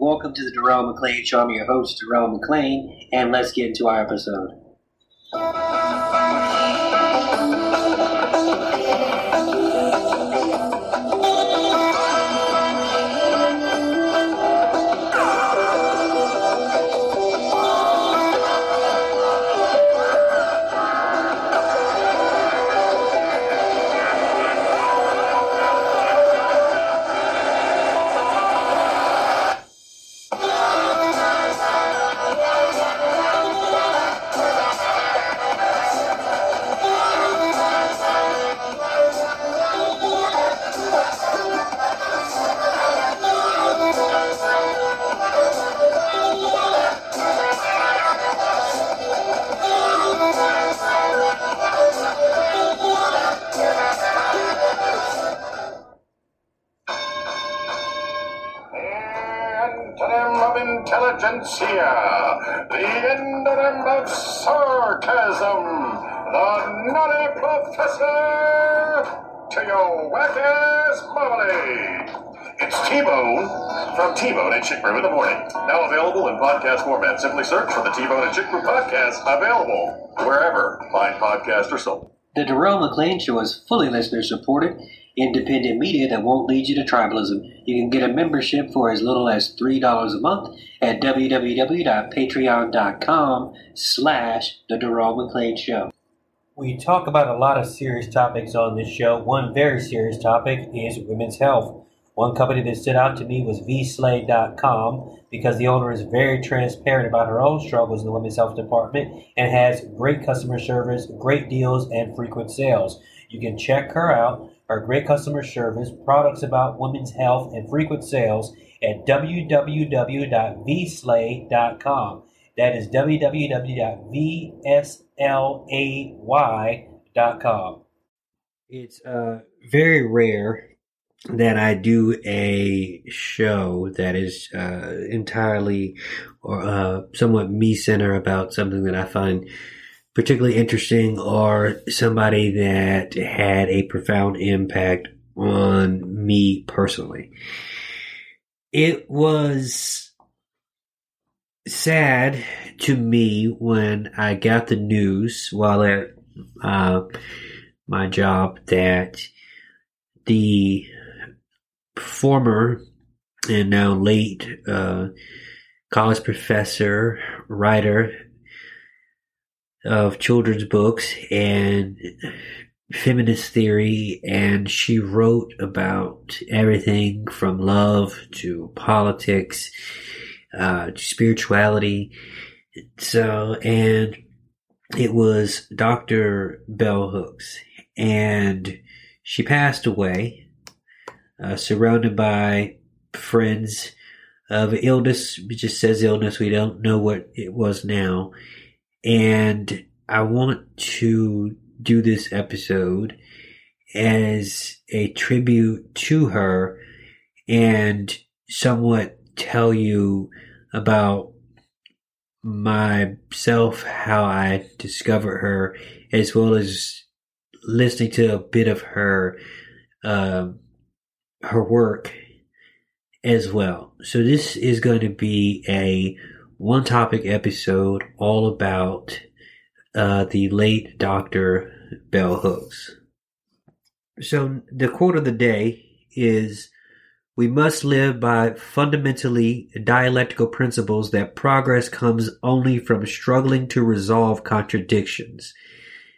Welcome to the Darrell McLean Show. I'm your host, Darrell McLean, and let's get into our episode. Whack-ass marmalade. It's T-Bone from T-Bone and Chick Brew in the morning. Now available in podcast format. Simply search for the T-Bone and Chick Brew podcast, available wherever fine podcasts are sold. The Darrell McLean Show is fully listener supported, independent media that won't lead you to tribalism. You can get a membership for as little as $3 a month at www.patreon.com slash The Darrell McLean Show. We talk about a lot of serious topics on this show. One very serious topic is women's health. One company that stood out to me was vslay.com because the owner is very transparent about her own struggles in the women's health department and has great customer service, great deals, and frequent sales. You can check her out, her great customer service, products about women's health, and frequent sales at www.vslay.com. That is www.vslay.com. It's uh, very rare that I do a show that is uh, entirely or uh, somewhat me center about something that I find particularly interesting or somebody that had a profound impact on me personally. It was sad to me when I got the news while at uh, my job that the former and now late uh, college professor, writer of children's books and feminist theory, and she wrote about everything from love to politics uh, spirituality. So, and it was Dr. Bell Hooks, and she passed away uh, surrounded by friends of illness. It just says illness. We don't know what it was now. And I want to do this episode as a tribute to her and somewhat tell you about myself, how I discovered her, as well as listening to a bit of her uh, her work as well. So this is going to be a one topic episode all about uh, the late Dr. Bell Hooks. So the quote of the day is we must live by fundamentally dialectical principles that progress comes only from struggling to resolve contradictions.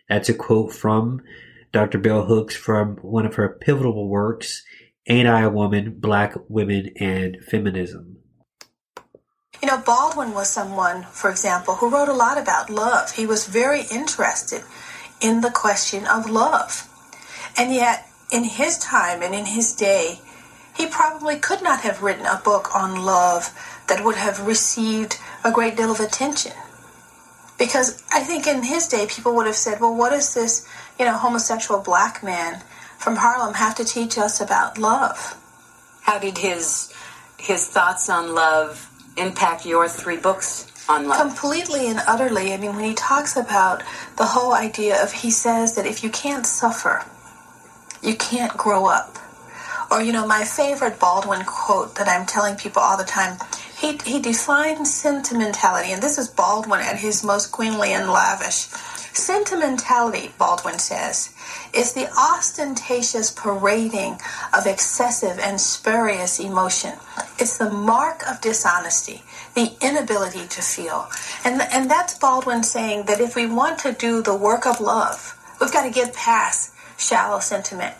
That's a quote from Dr. Bell Hooks from one of her pivotal works, Ain't I a Woman, Black Women and Feminism. You know, Baldwin was someone, for example, who wrote a lot about love. He was very interested in the question of love. And yet, in his time and in his day, he probably could not have written a book on love that would have received a great deal of attention. Because I think in his day, people would have said, well, what is this, you know, homosexual black man from Harlem have to teach us about love? How did his his thoughts on love impact your three books on love? Completely and utterly. I mean, when he talks about the whole idea of, he says that if you can't suffer, you can't grow up. Or, you know, my favorite Baldwin quote that I'm telling people all the time, he, he defines sentimentality, and this is Baldwin at his most queenly and lavish. Sentimentality, Baldwin says, is the ostentatious parading of excessive and spurious emotion. It's the mark of dishonesty, the inability to feel. And, and that's Baldwin saying that if we want to do the work of love, we've got to get past shallow sentiment.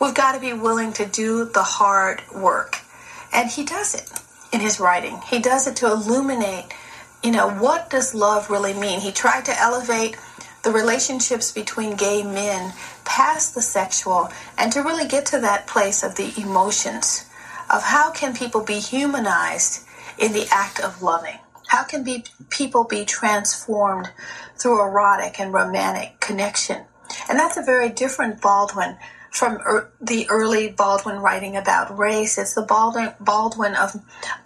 We've got to be willing to do the hard work. And he does it in his writing. He does it to illuminate, you know, what does love really mean? He tried to elevate the relationships between gay men past the sexual and to really get to that place of the emotions of how can people be humanized in the act of loving how can be, people be transformed through erotic and romantic connection and that's a very different baldwin from er, the early baldwin writing about race it's the baldwin, baldwin of,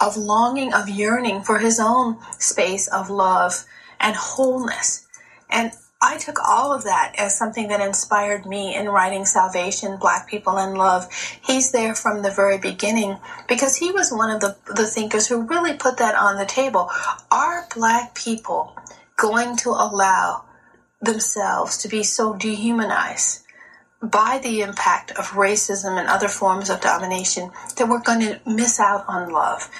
of longing of yearning for his own space of love and wholeness and I took all of that as something that inspired me in writing Salvation, Black People and Love. He's there from the very beginning because he was one of the, the thinkers who really put that on the table. Are black people going to allow themselves to be so dehumanized by the impact of racism and other forms of domination that we're going to miss out on love?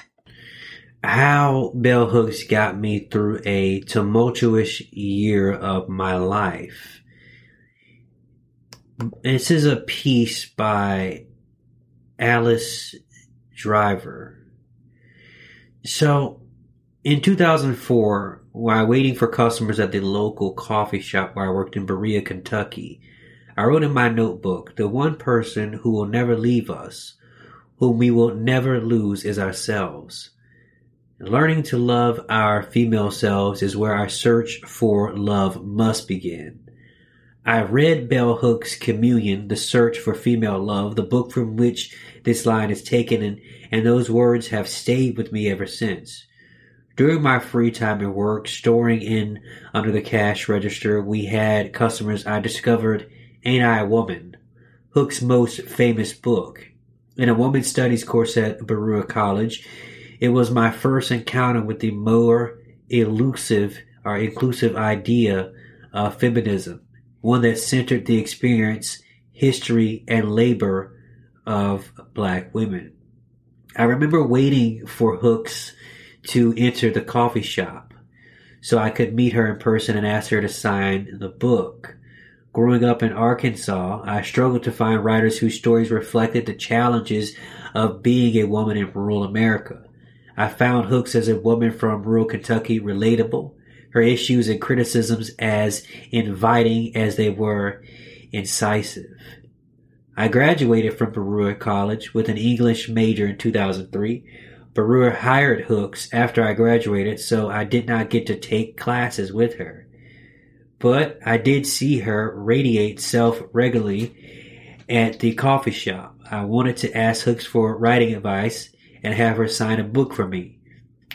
how bell hooks got me through a tumultuous year of my life. This is a piece by Alice Driver. So, in 2004, while waiting for customers at the local coffee shop where I worked in Berea, Kentucky, I wrote in my notebook, the one person who will never leave us, whom we will never lose is ourselves. Learning to love our female selves is where our search for love must begin. I read Bell Hooks' Communion, The Search for Female Love, the book from which this line is taken, and, and those words have stayed with me ever since. During my free time at work, storing in under the cash register, we had customers I discovered Ain't I a Woman, Hooks' most famous book. In a women's studies course at Berea College, it was my first encounter with the more elusive or inclusive idea of feminism, one that centered the experience, history, and labor of black women. I remember waiting for Hooks to enter the coffee shop so I could meet her in person and ask her to sign the book. Growing up in Arkansas, I struggled to find writers whose stories reflected the challenges of being a woman in rural America. I found Hooks as a woman from rural Kentucky relatable, her issues and criticisms as inviting as they were incisive. I graduated from Berea College with an English major in 2003. Berea hired Hooks after I graduated, so I did not get to take classes with her. But I did see her radiate self regularly at the coffee shop. I wanted to ask Hooks for writing advice and have her sign a book for me.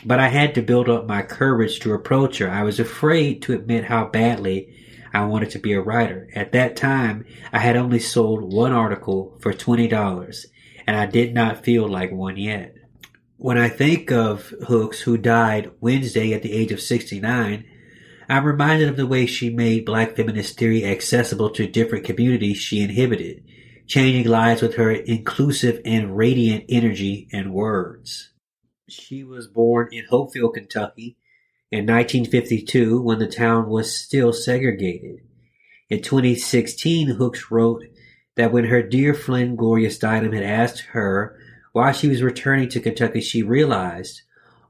But I had to build up my courage to approach her. I was afraid to admit how badly I wanted to be a writer. At that time, I had only sold one article for $20, and I did not feel like one yet. When I think of Hooks, who died Wednesday at the age of 69, I'm reminded of the way she made black feminist theory accessible to different communities she inhibited changing lives with her inclusive and radiant energy and words. She was born in Hopeville, Kentucky in 1952 when the town was still segregated. In 2016, Hooks wrote that when her dear friend Gloria Steinem had asked her why she was returning to Kentucky, she realized,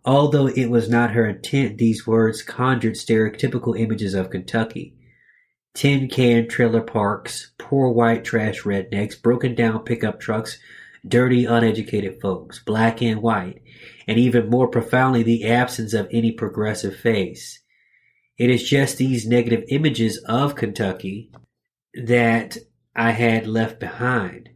although it was not her intent, these words conjured stereotypical images of Kentucky tin can trailer parks, poor white trash rednecks, broken down pickup trucks, dirty uneducated folks, black and white, and even more profoundly the absence of any progressive face. It is just these negative images of Kentucky that I had left behind.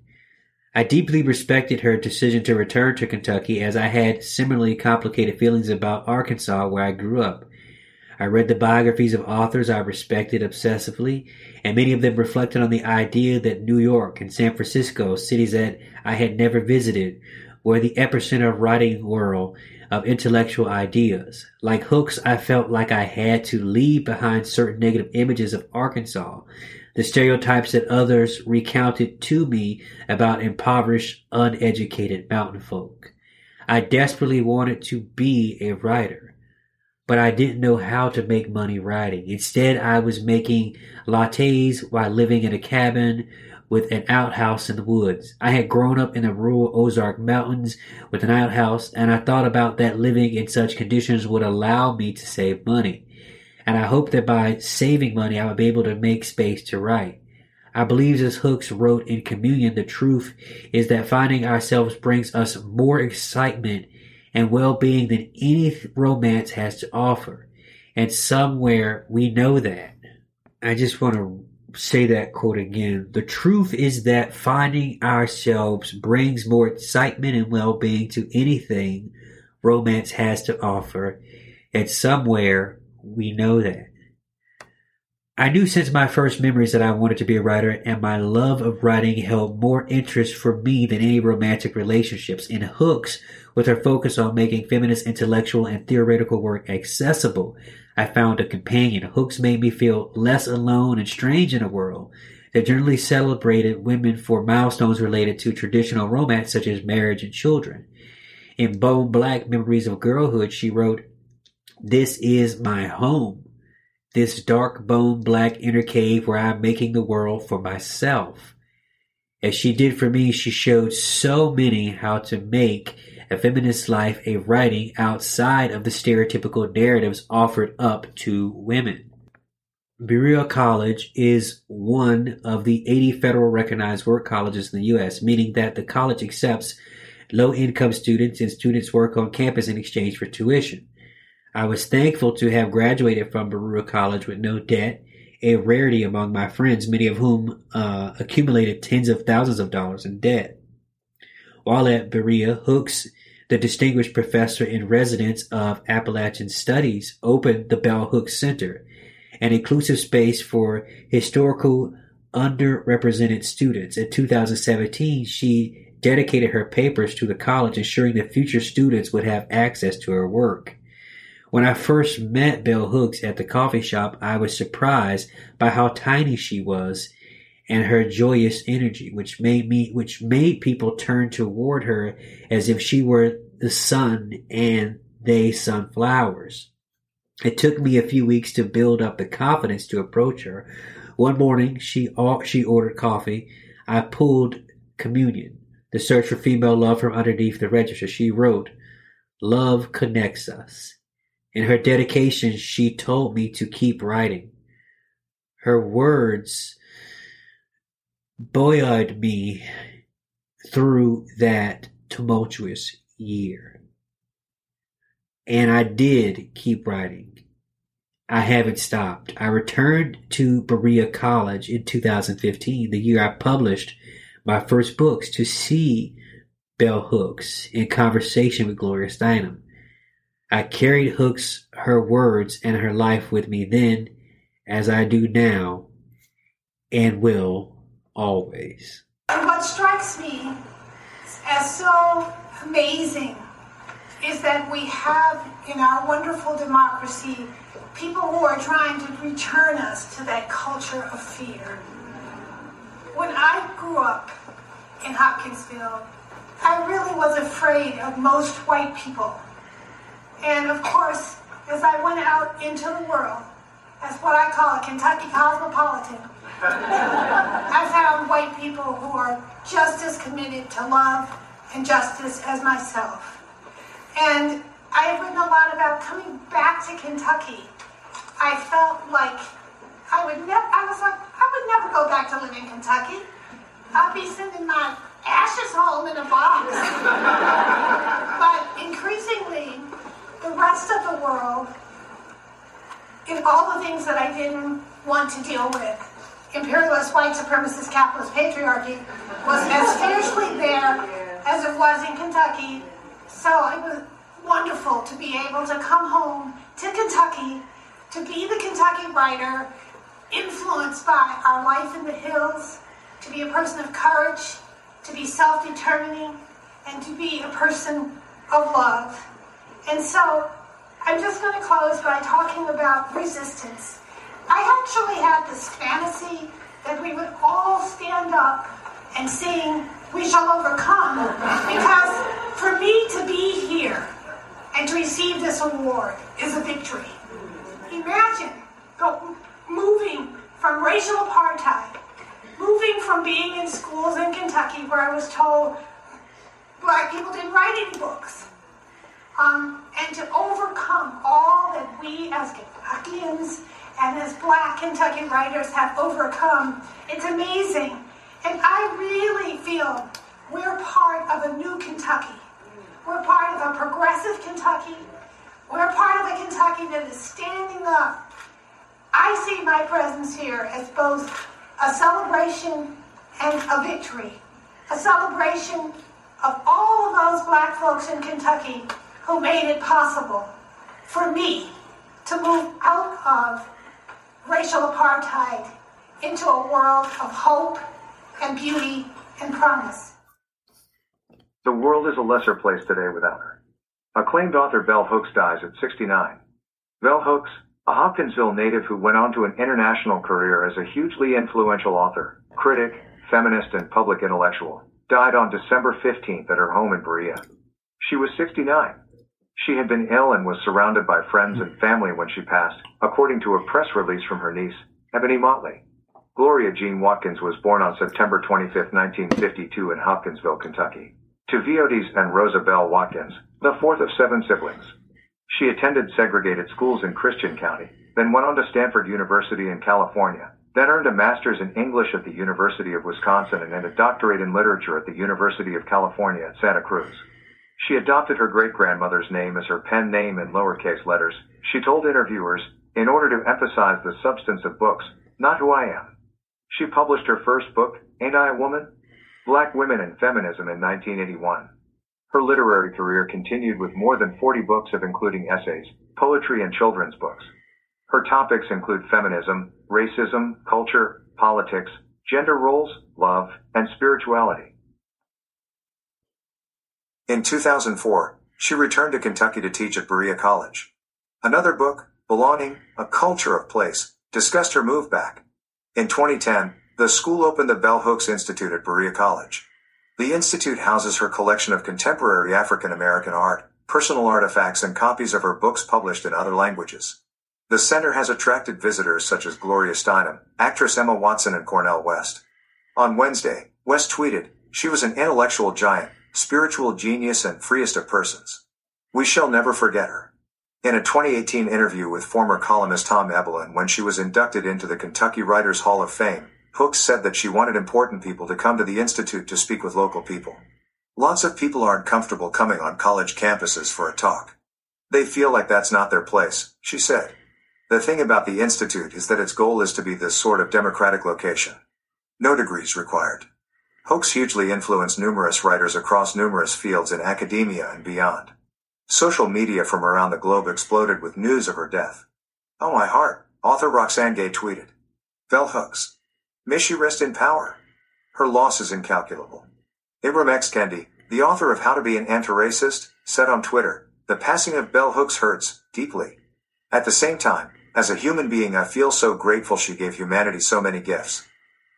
I deeply respected her decision to return to Kentucky as I had similarly complicated feelings about Arkansas where I grew up. I read the biographies of authors I respected obsessively, and many of them reflected on the idea that New York and San Francisco, cities that I had never visited, were the epicenter of writing world of intellectual ideas. Like Hooks, I felt like I had to leave behind certain negative images of Arkansas, the stereotypes that others recounted to me about impoverished, uneducated mountain folk. I desperately wanted to be a writer, but I didn't know how to make money writing. Instead, I was making lattes while living in a cabin with an outhouse in the woods. I had grown up in the rural Ozark Mountains with an outhouse, and I thought about that living in such conditions would allow me to save money. And I hope that by saving money, I would be able to make space to write. I believe as Hooks wrote in Communion, the truth is that finding ourselves brings us more excitement and well-being than any romance has to offer. And somewhere we know that. I just want to say that quote again. The truth is that finding ourselves brings more excitement and well-being to anything romance has to offer. And somewhere we know that. I knew since my first memories that I wanted to be a writer, and my love of writing held more interest for me than any romantic relationships. In Hooks, with her focus on making feminist intellectual and theoretical work accessible, I found a companion. Hooks made me feel less alone and strange in a world that generally celebrated women for milestones related to traditional romance such as marriage and children. In Bone Black Memories of Girlhood, she wrote, This is my home this dark bone black inner cave where I'm making the world for myself. As she did for me, she showed so many how to make a feminist life a writing outside of the stereotypical narratives offered up to women. Berea College is one of the 80 federal recognized work colleges in the U.S., meaning that the college accepts low income students and students work on campus in exchange for tuition. I was thankful to have graduated from Berea College with no debt, a rarity among my friends, many of whom uh, accumulated tens of thousands of dollars in debt. While at Berea, Hooks, the distinguished professor in residence of Appalachian Studies, opened the Bell Hooks Center, an inclusive space for historical underrepresented students. In 2017, she dedicated her papers to the college, ensuring that future students would have access to her work. When I first met Bell Hooks at the coffee shop, I was surprised by how tiny she was and her joyous energy, which made me, which made people turn toward her as if she were the sun and they sunflowers. It took me a few weeks to build up the confidence to approach her. One morning, she she ordered coffee. I pulled communion, the search for female love from underneath the register. She wrote, "Love connects us." In her dedication, she told me to keep writing. Her words buoyed me through that tumultuous year. And I did keep writing. I haven't stopped. I returned to Berea College in 2015, the year I published my first books, to see Bell Hooks in conversation with Gloria Steinem. I carried Hooks, her words, and her life with me then, as I do now, and will always. And what strikes me as so amazing is that we have in our wonderful democracy people who are trying to return us to that culture of fear. When I grew up in Hopkinsville, I really was afraid of most white people. And of course, as I went out into the world, as what I call a Kentucky cosmopolitan, I found white people who are just as committed to love and justice as myself. And I have written a lot about coming back to Kentucky. I felt like I would never, I was like, I would never go back to live in Kentucky. I'd be sending my ashes home in a box. but increasingly, the rest of the world in all the things that I didn't want to deal with. Imperialist, white supremacist, capitalist patriarchy was as fiercely there as it was in Kentucky. So it was wonderful to be able to come home to Kentucky, to be the Kentucky writer, influenced by our life in the hills, to be a person of courage, to be self determining, and to be a person of love. And so I'm just going to close by talking about resistance. I actually had this fantasy that we would all stand up and sing, We Shall Overcome, because for me to be here and to receive this award is a victory. Imagine go, moving from racial apartheid, moving from being in schools in Kentucky where I was told black people didn't write any books, um, and to overcome all that we as Kentuckians and as black Kentucky writers have overcome. It's amazing. And I really feel we're part of a new Kentucky. We're part of a progressive Kentucky. We're part of a Kentucky that is standing up. I see my presence here as both a celebration and a victory. A celebration of all of those black folks in Kentucky who made it possible for me to move out of racial apartheid into a world of hope and beauty and promise. The world is a lesser place today without her. Acclaimed author Bell Hooks dies at 69. Bell Hooks, a Hopkinsville native who went on to an international career as a hugely influential author, critic, feminist, and public intellectual, died on December 15th at her home in Berea. She was 69. She had been ill and was surrounded by friends and family when she passed, according to a press release from her niece, Ebony Motley. Gloria Jean Watkins was born on September 25, 1952 in Hopkinsville, Kentucky, to Veodis and Rosa Bell Watkins, the fourth of seven siblings. She attended segregated schools in Christian County, then went on to Stanford University in California, then earned a master's in English at the University of Wisconsin and a doctorate in literature at the University of California at Santa Cruz. She adopted her great grandmother's name as her pen name in lowercase letters. She told interviewers, in order to emphasize the substance of books, not who I am. She published her first book, Ain't I a Woman? Black Women and Feminism in 1981. Her literary career continued with more than 40 books of including essays, poetry, and children's books. Her topics include feminism, racism, culture, politics, gender roles, love, and spirituality. In 2004, she returned to Kentucky to teach at Berea College. Another book, Belonging, A Culture of Place, discussed her move back. In 2010, the school opened the Bell Hooks Institute at Berea College. The institute houses her collection of contemporary African American art, personal artifacts, and copies of her books published in other languages. The center has attracted visitors such as Gloria Steinem, actress Emma Watson, and Cornel West. On Wednesday, West tweeted, She was an intellectual giant, spiritual genius, and freest of persons. We shall never forget her. In a 2018 interview with former columnist Tom Eblen when she was inducted into the Kentucky Writers Hall of Fame, Hooks said that she wanted important people to come to the Institute to speak with local people. Lots of people aren't comfortable coming on college campuses for a talk. They feel like that's not their place, she said. The thing about the Institute is that its goal is to be this sort of democratic location. No degrees required. Hooks hugely influenced numerous writers across numerous fields in academia and beyond. Social media from around the globe exploded with news of her death. Oh my heart, author Roxane Gay tweeted. Bell Hooks. May she rest in power. Her loss is incalculable. Ibram X. Kendi, the author of How to Be an Anti-Racist, said on Twitter, the passing of Bell Hooks hurts, deeply. At the same time, as a human being I feel so grateful she gave humanity so many gifts.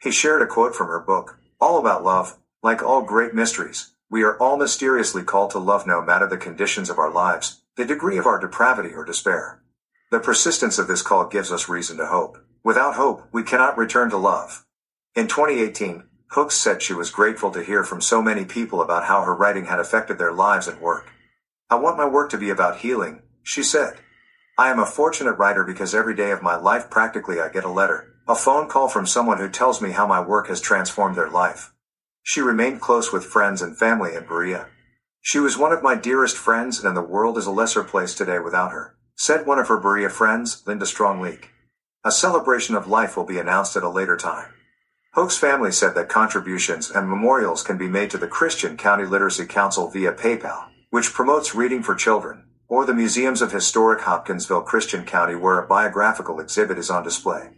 He shared a quote from her book, all about love, like all great mysteries, we are all mysteriously called to love no matter the conditions of our lives, the degree of our depravity or despair. The persistence of this call gives us reason to hope. Without hope, we cannot return to love. In 2018, Hooks said she was grateful to hear from so many people about how her writing had affected their lives and work. I want my work to be about healing, she said. I am a fortunate writer because every day of my life practically I get a letter, a phone call from someone who tells me how my work has transformed their life. She remained close with friends and family in Berea. She was one of my dearest friends and the world is a lesser place today without her, said one of her Berea friends, Linda Strong-Leek. A celebration of life will be announced at a later time. Hoke's family said that contributions and memorials can be made to the Christian County Literacy Council via PayPal, which promotes reading for children, or the Museums of Historic Hopkinsville Christian County where a biographical exhibit is on display.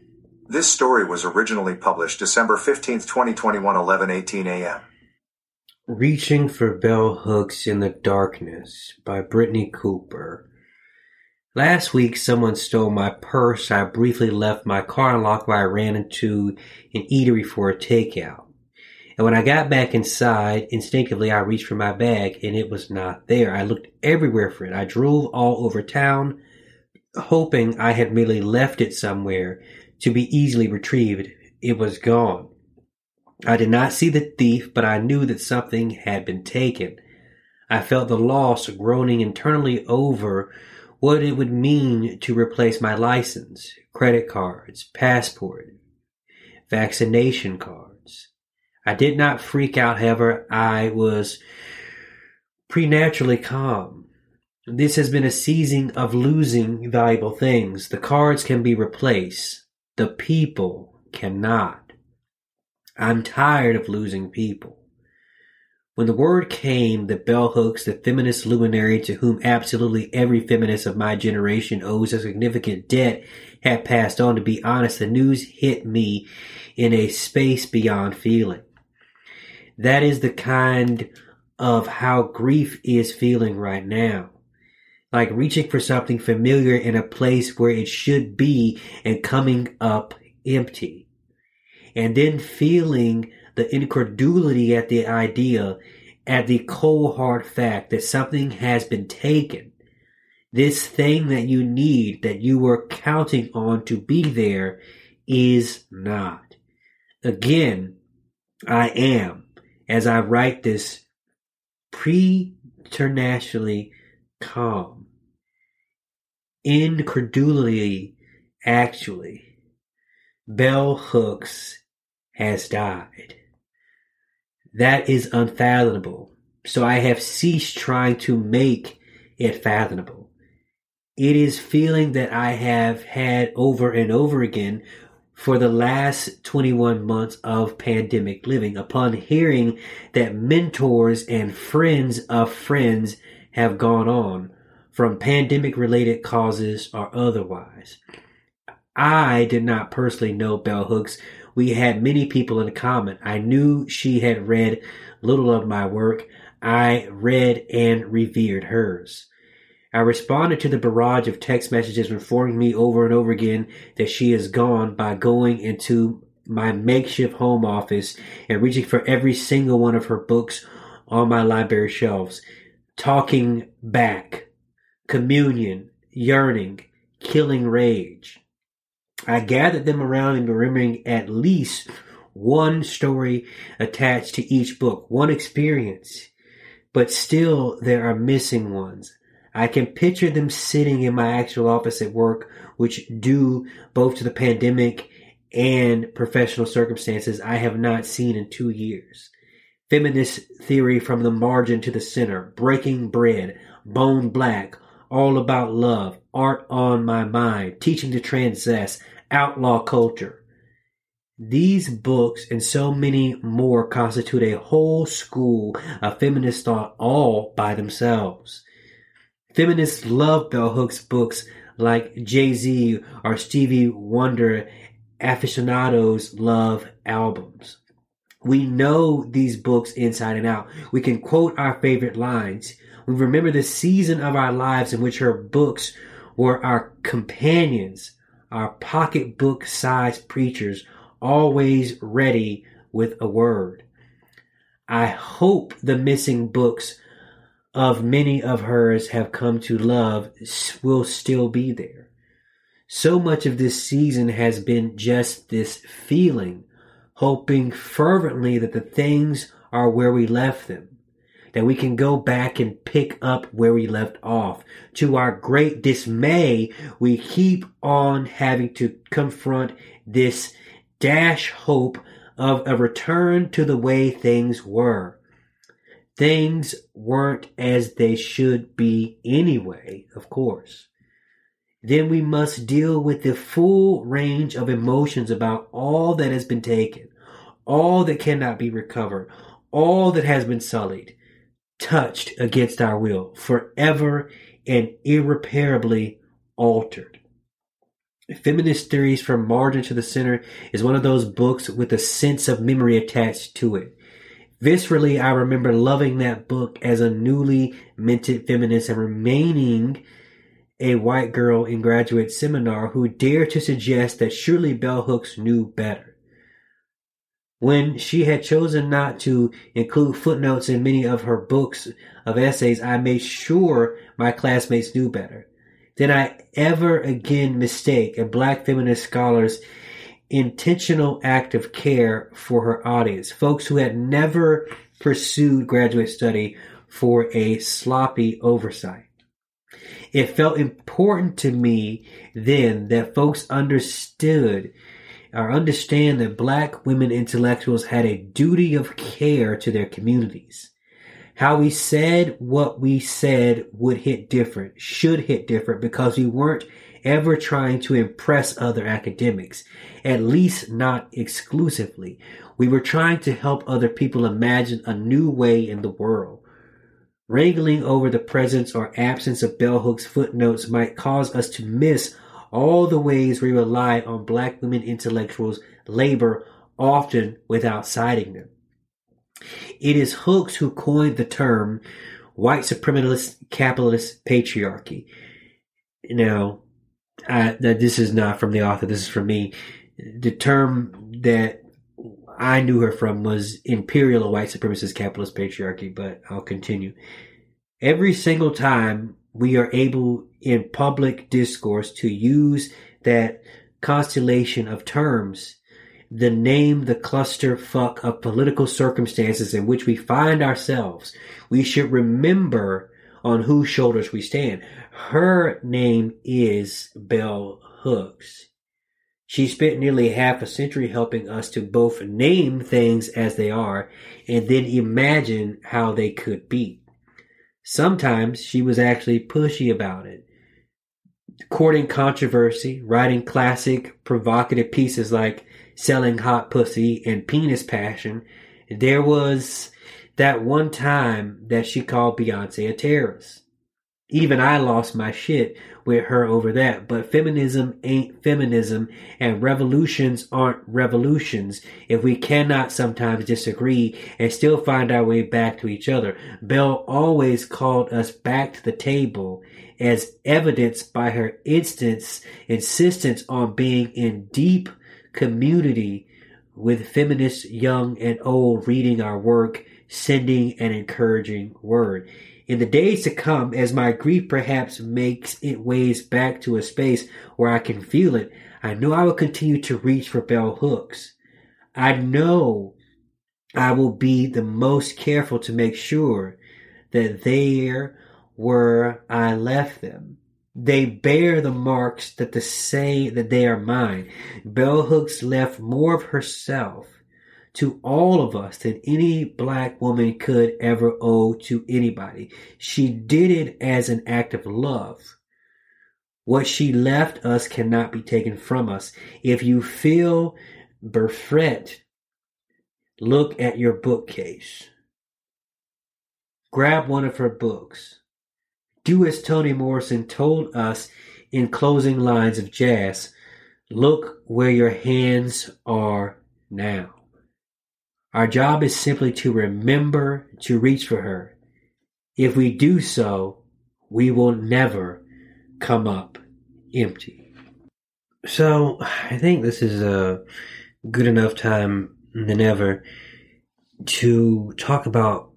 This story was originally published December 15, 2021, 11:18 a.m. Reaching for Bell Hooks in the Darkness by Brittney Cooper. Last week, someone stole my purse. I briefly left my car unlocked while I ran into an eatery for a takeout. And when I got back inside, instinctively I reached for my bag and it was not there. I looked everywhere for it. I drove all over town, hoping I had merely left it somewhere to be easily retrieved. It was gone. I did not see the thief, but I knew that something had been taken. I felt the loss groaning internally over what it would mean to replace my license, credit cards, passport, vaccination cards. I did not freak out, however, I was preternaturally calm. This has been a season of losing valuable things. The cards can be replaced. The people cannot. I'm tired of losing people. When the word came that bell hooks, the feminist luminary to whom absolutely every feminist of my generation owes a significant debt, had passed on, to be honest, the news hit me in a space beyond feeling. That is the kind of how grief is feeling right now. Like reaching for something familiar in a place where it should be and coming up empty and then feeling the incredulity at the idea, at the cold hard fact that something has been taken. This thing that you need, that you were counting on to be there, is not. Again, I am, as I write this, preternaturally calm. Incredulity, actually. Bell hooks has died. That is unfathomable. So I have ceased trying to make it fathomable. It is feeling that I have had over and over again for the last 21 months of pandemic living upon hearing that mentors and friends of friends have gone on from pandemic related causes or otherwise. I did not personally know Bell Hooks we had many people in common. I knew she had read little of my work. I read and revered hers. I responded to the barrage of text messages informing me over and over again that she is gone by going into my makeshift home office and reaching for every single one of her books on my library shelves. Talking back, communion, yearning, killing rage. I gathered them around and remembering at least one story attached to each book, one experience. But still, there are missing ones. I can picture them sitting in my actual office at work, which due both to the pandemic and professional circumstances I have not seen in two years. Feminist theory from the margin to the center, breaking bread, bone black, all about love, art on my mind, teaching to transcend, outlaw culture. These books and so many more constitute a whole school of feminist thought all by themselves. Feminists love bell hooks books like Jay-Z or Stevie Wonder aficionados love albums. We know these books inside and out. We can quote our favorite lines. We remember the season of our lives in which her books were our companions, our pocketbook sized preachers always ready with a word. I hope the missing books of many of hers have come to love will still be there. So much of this season has been just this feeling, hoping fervently that the things are where we left them that we can go back and pick up where we left off. To our great dismay, we keep on having to confront this dash hope of a return to the way things were. Things weren't as they should be anyway, of course. Then we must deal with the full range of emotions about all that has been taken, all that cannot be recovered, all that has been sullied touched against our will, forever and irreparably altered. Feminist Theories from Margin to the Center is one of those books with a sense of memory attached to it. Viscerally, I remember loving that book as a newly minted feminist and remaining a white girl in graduate seminar who dared to suggest that surely bell hooks knew better. When she had chosen not to include footnotes in many of her books of essays, I made sure my classmates knew better. Did I ever again mistake a black feminist scholar's intentional act of care for her audience, folks who had never pursued graduate study for a sloppy oversight? It felt important to me then that folks understood or understand that black women intellectuals had a duty of care to their communities. How we said what we said would hit different, should hit different because we weren't ever trying to impress other academics, at least not exclusively. We were trying to help other people imagine a new way in the world. Wrangling over the presence or absence of bell hooks footnotes might cause us to miss all the ways we rely on black women intellectuals' labor, often without citing them. It is Hooks who coined the term white supremacist capitalist patriarchy. Now, I, this is not from the author, this is from me. The term that I knew her from was imperial white supremacist capitalist patriarchy, but I'll continue. Every single time we are able in public discourse to use that constellation of terms, the name the cluster fuck of political circumstances in which we find ourselves, we should remember on whose shoulders we stand. Her name is Bell Hooks. She spent nearly half a century helping us to both name things as they are and then imagine how they could be. Sometimes she was actually pushy about it, courting controversy, writing classic provocative pieces like Selling Hot Pussy and Penis Passion. There was that one time that she called Beyonce a terrorist. Even I lost my shit with her over that. But feminism ain't feminism and revolutions aren't revolutions if we cannot sometimes disagree and still find our way back to each other. Bell always called us back to the table as evidenced by her instance, insistence on being in deep community with feminists young and old reading our work, sending an encouraging word in the days to come, as my grief perhaps makes it ways back to a space where I can feel it, I know I will continue to reach for bell hooks. I know I will be the most careful to make sure that they're where I left them. They bear the marks that the say that they are mine. Bell hooks left more of herself to all of us than any black woman could ever owe to anybody. She did it as an act of love. What she left us cannot be taken from us. If you feel befret, look at your bookcase. Grab one of her books. Do as Toni Morrison told us in closing lines of jazz. Look where your hands are now. Our job is simply to remember to reach for her. If we do so, we will never come up empty. So I think this is a good enough time than ever to talk about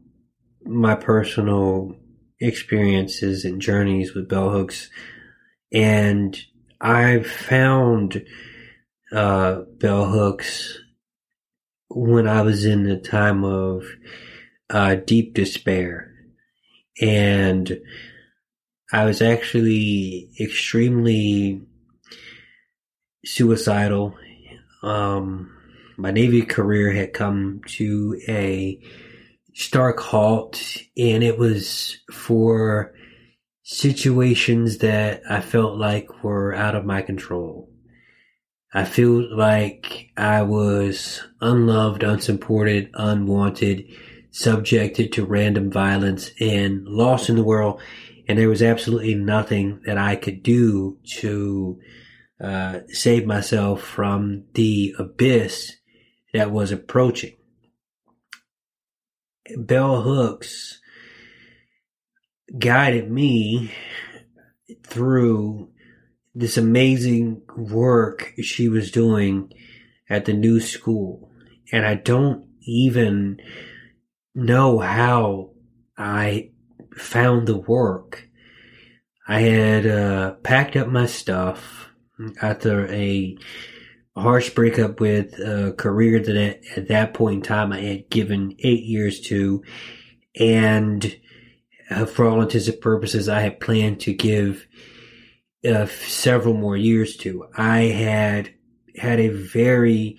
my personal experiences and journeys with bell hooks. And I've found uh, bell hooks when I was in a time of uh, deep despair. And I was actually extremely suicidal. Um, my Navy career had come to a stark halt, and it was for situations that I felt like were out of my control. I feel like I was unloved, unsupported, unwanted, subjected to random violence, and lost in the world. And there was absolutely nothing that I could do to uh, save myself from the abyss that was approaching. Bell Hooks guided me through this amazing work she was doing at the new school. And I don't even know how I found the work. I had uh, packed up my stuff after a harsh breakup with a career that at that point in time I had given eight years to, and uh, for all intents and purposes, I had planned to give uh, several more years to. I had had a very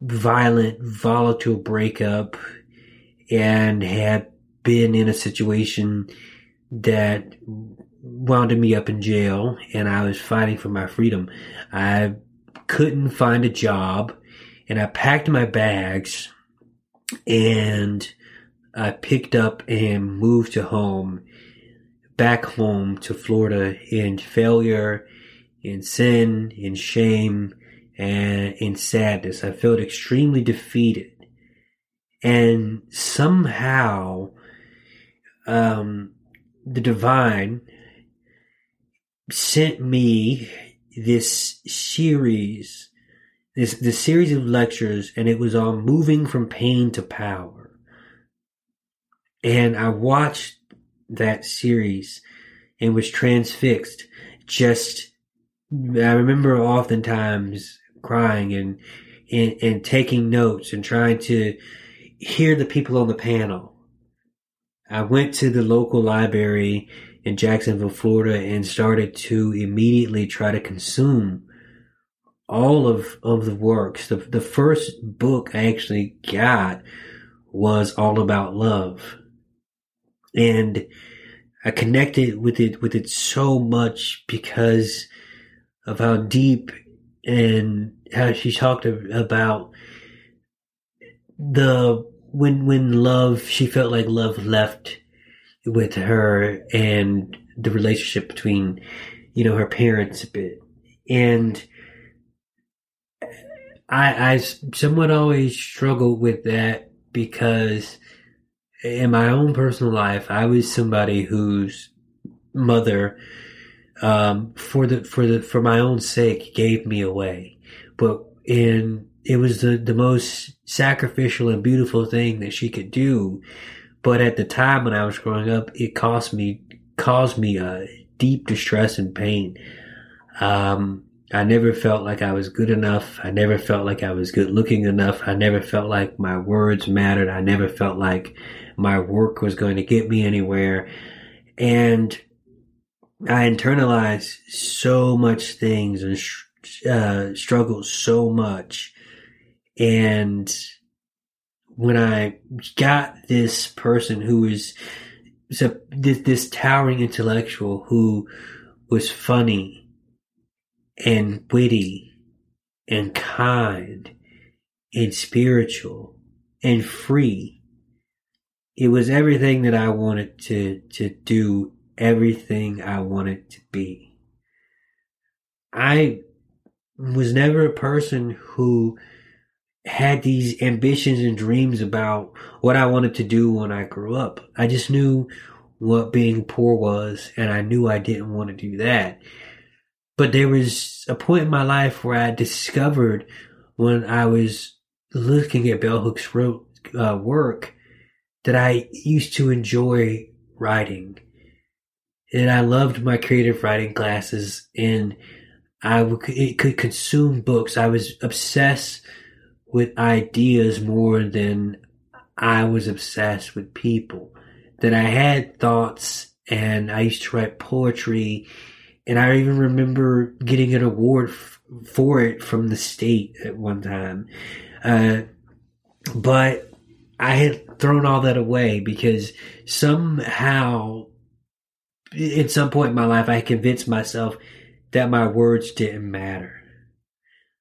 violent, volatile breakup and had been in a situation that wound me up in jail and I was fighting for my freedom. I couldn't find a job and I packed my bags and I picked up and moved to home, back home to Florida in failure, in sin, in shame, and in sadness. I felt extremely defeated. And somehow, um, the divine sent me this series, this, this series of lectures, and it was on moving from pain to power. And I watched that series and was transfixed. Just, I remember oftentimes crying and, and, and taking notes and trying to hear the people on the panel. I went to the local library in Jacksonville, Florida and started to immediately try to consume all of, of the works. The, the first book I actually got was all about love. And I connected with it, with it so much because of how deep and how she talked about the when when love she felt like love left with her and the relationship between you know her parents a bit and I I somewhat always struggled with that because in my own personal life I was somebody whose mother um, for the for the for my own sake gave me away. But in it was the the most sacrificial and beautiful thing that she could do. But at the time when I was growing up, it cost me caused me a deep distress and pain. Um, I never felt like I was good enough. I never felt like I was good looking enough. I never felt like my words mattered. I never felt like my work was going to get me anywhere. And I internalized so much things and uh, struggled so much. And when I got this person who was this, this towering intellectual who was funny and witty and kind and spiritual and free. It was everything that I wanted to, to do everything I wanted to be. I was never a person who had these ambitions and dreams about what I wanted to do when I grew up. I just knew what being poor was, and I knew I didn't want to do that. But there was a point in my life where I discovered when I was looking at Bell Hooks' uh, work that I used to enjoy writing and I loved my creative writing classes and I it could consume books. I was obsessed with ideas more than I was obsessed with people. That I had thoughts and I used to write poetry and I even remember getting an award f- for it from the state at one time. Uh, but I had thrown all that away because somehow at some point in my life, I convinced myself that my words didn't matter,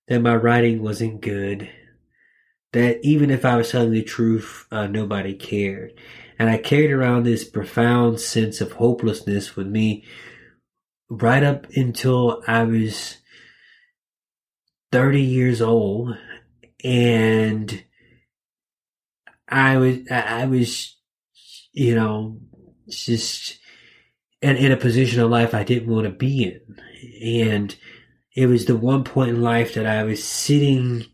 that my writing wasn't good, that even if I was telling the truth, uh, nobody cared. And I carried around this profound sense of hopelessness with me right up until I was 30 years old. And I was, I was, you know, just in, in a position of life I didn't want to be in. And it was the one point in life that I was sitting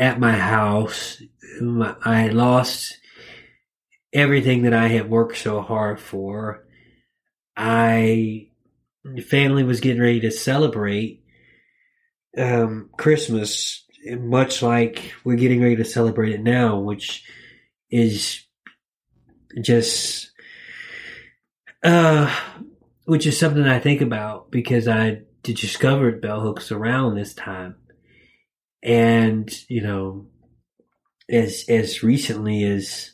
at my house. I lost everything that I had worked so hard for. I family was getting ready to celebrate um, Christmas, much like we're getting ready to celebrate it now, which is just uh, which is something I think about because I discovered bell hooks around this time, and you know, as as recently as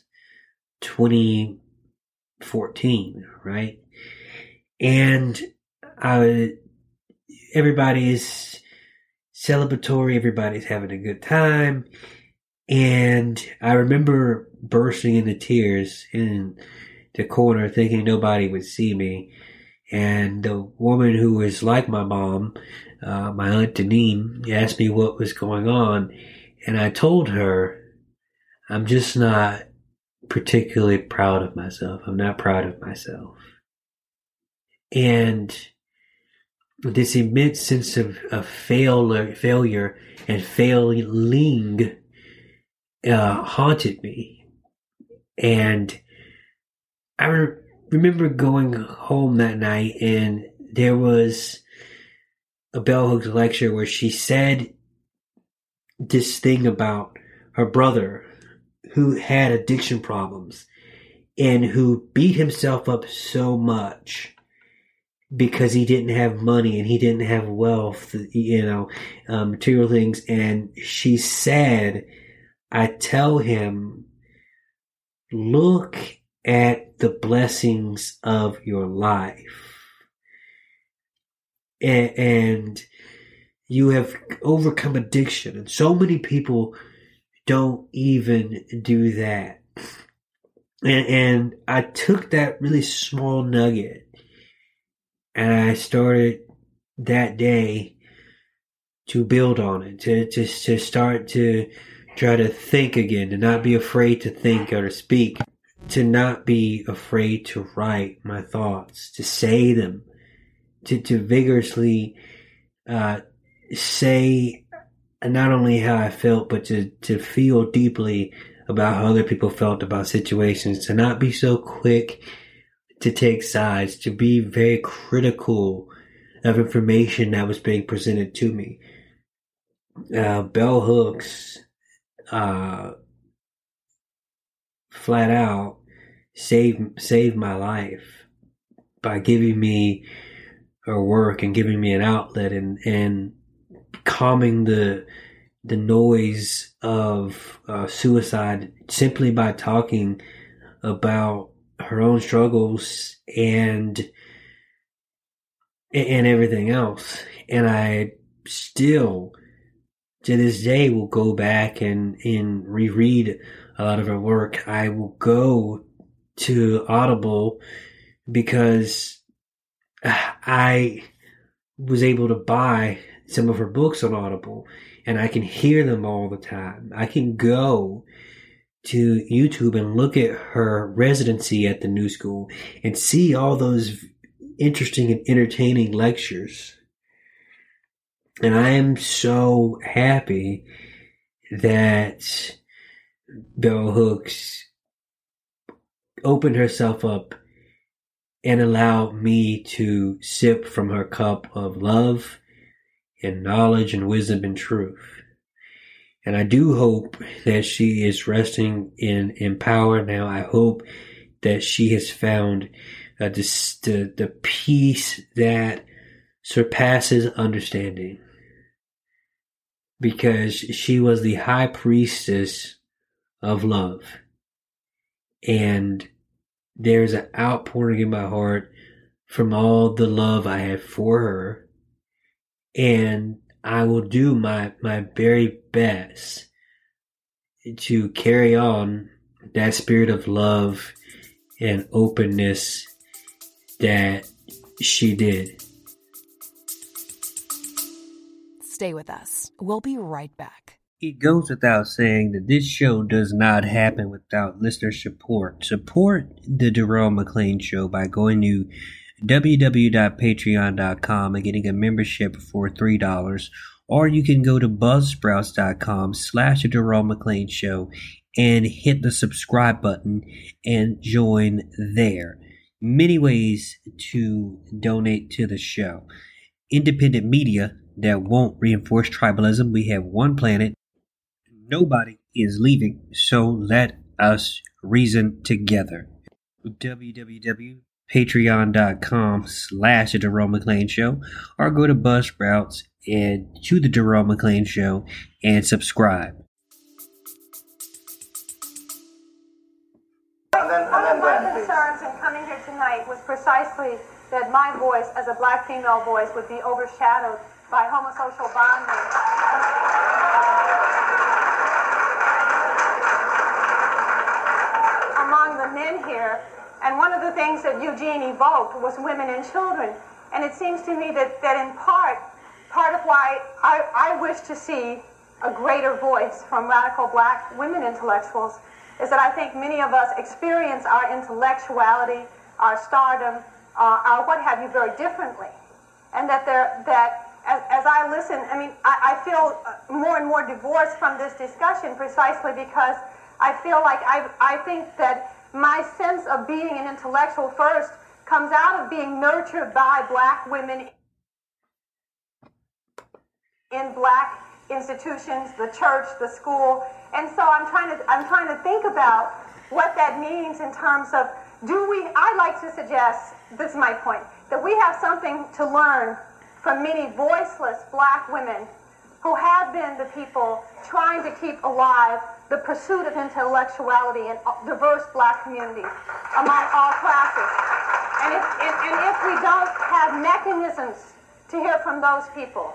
2014, right? And uh, I, everybody's celebratory, everybody's having a good time. And I remember bursting into tears in the corner thinking nobody would see me. And the woman who was like my mom, uh, my aunt Deneen, asked me what was going on. And I told her, I'm just not particularly proud of myself. I'm not proud of myself. And this immense sense of, of failure, failure and failing uh, haunted me. And I re- remember going home that night and there was a bell hooks lecture where she said this thing about her brother who had addiction problems and who beat himself up so much because he didn't have money and he didn't have wealth, you know, um, material things. And she said, I tell him, look at the blessings of your life. And, and you have overcome addiction. And so many people don't even do that. And, and I took that really small nugget and I started that day to build on it, to to, to start to try to think again, to not be afraid to think or to speak, to not be afraid to write my thoughts, to say them, to, to vigorously uh, say not only how I felt, but to, to feel deeply about how other people felt about situations, to not be so quick to take sides, to be very critical of information that was being presented to me. Uh, Bell Hooks, uh, flat out saved saved my life by giving me a work and giving me an outlet and and calming the the noise of uh, suicide simply by talking about her own struggles and and everything else. And I still to this day will go back and, and reread a lot of her work. I will go to Audible because I was able to buy some of her books on Audible and I can hear them all the time. I can go to YouTube and look at her residency at the New School and see all those interesting and entertaining lectures. And I am so happy that Bell Hooks opened herself up and allow me to sip from her cup of love and knowledge and wisdom and truth. And I do hope that she is resting in, in power now. I hope that she has found uh, this, the, the peace that surpasses understanding. Because she was the high priestess of love. And there's an outpouring in my heart from all the love I have for her. And I will do my, my very best to carry on that spirit of love and openness that she did. Stay with us. We'll be right back. It goes without saying that this show does not happen without listener support. Support the Jerome McClain Show by going to www.patreon.com and getting a membership for $3. Or you can go to buzzsprouts.com slash the Jerome McClain Show and hit the subscribe button and join there. Many ways to donate to the show. Independent media that won't reinforce tribalism. We have one planet. Nobody is leaving, so let us reason together. www.patreon.com slash the Jerome McClain Show or go to Buzzsprouts and to the Jerome McClain Show and subscribe. Was precisely that my voice as a black female voice would be overshadowed by homosocial bonding. The here. And one of the things that Eugene evoked was women and children. And it seems to me that, that in part, part of why I, I wish to see a greater voice from radical black women intellectuals is that I think many of us experience our intellectuality, our stardom, uh, our what have you very differently. And that there, that as, as I listen, I mean, I, I feel uh, more and more divorced from this discussion precisely because I feel like I, I think that my sense of being an intellectual first comes out of being nurtured by black women in black institutions, the church, the school. And so I'm trying to I'm trying to think about what that means in terms of do we I like to suggest, this is my point, that we have something to learn from many voiceless black women who have been the people trying to keep alive the pursuit of intellectuality in diverse black communities among all classes. And if, and, and if we don't have mechanisms to hear from those people,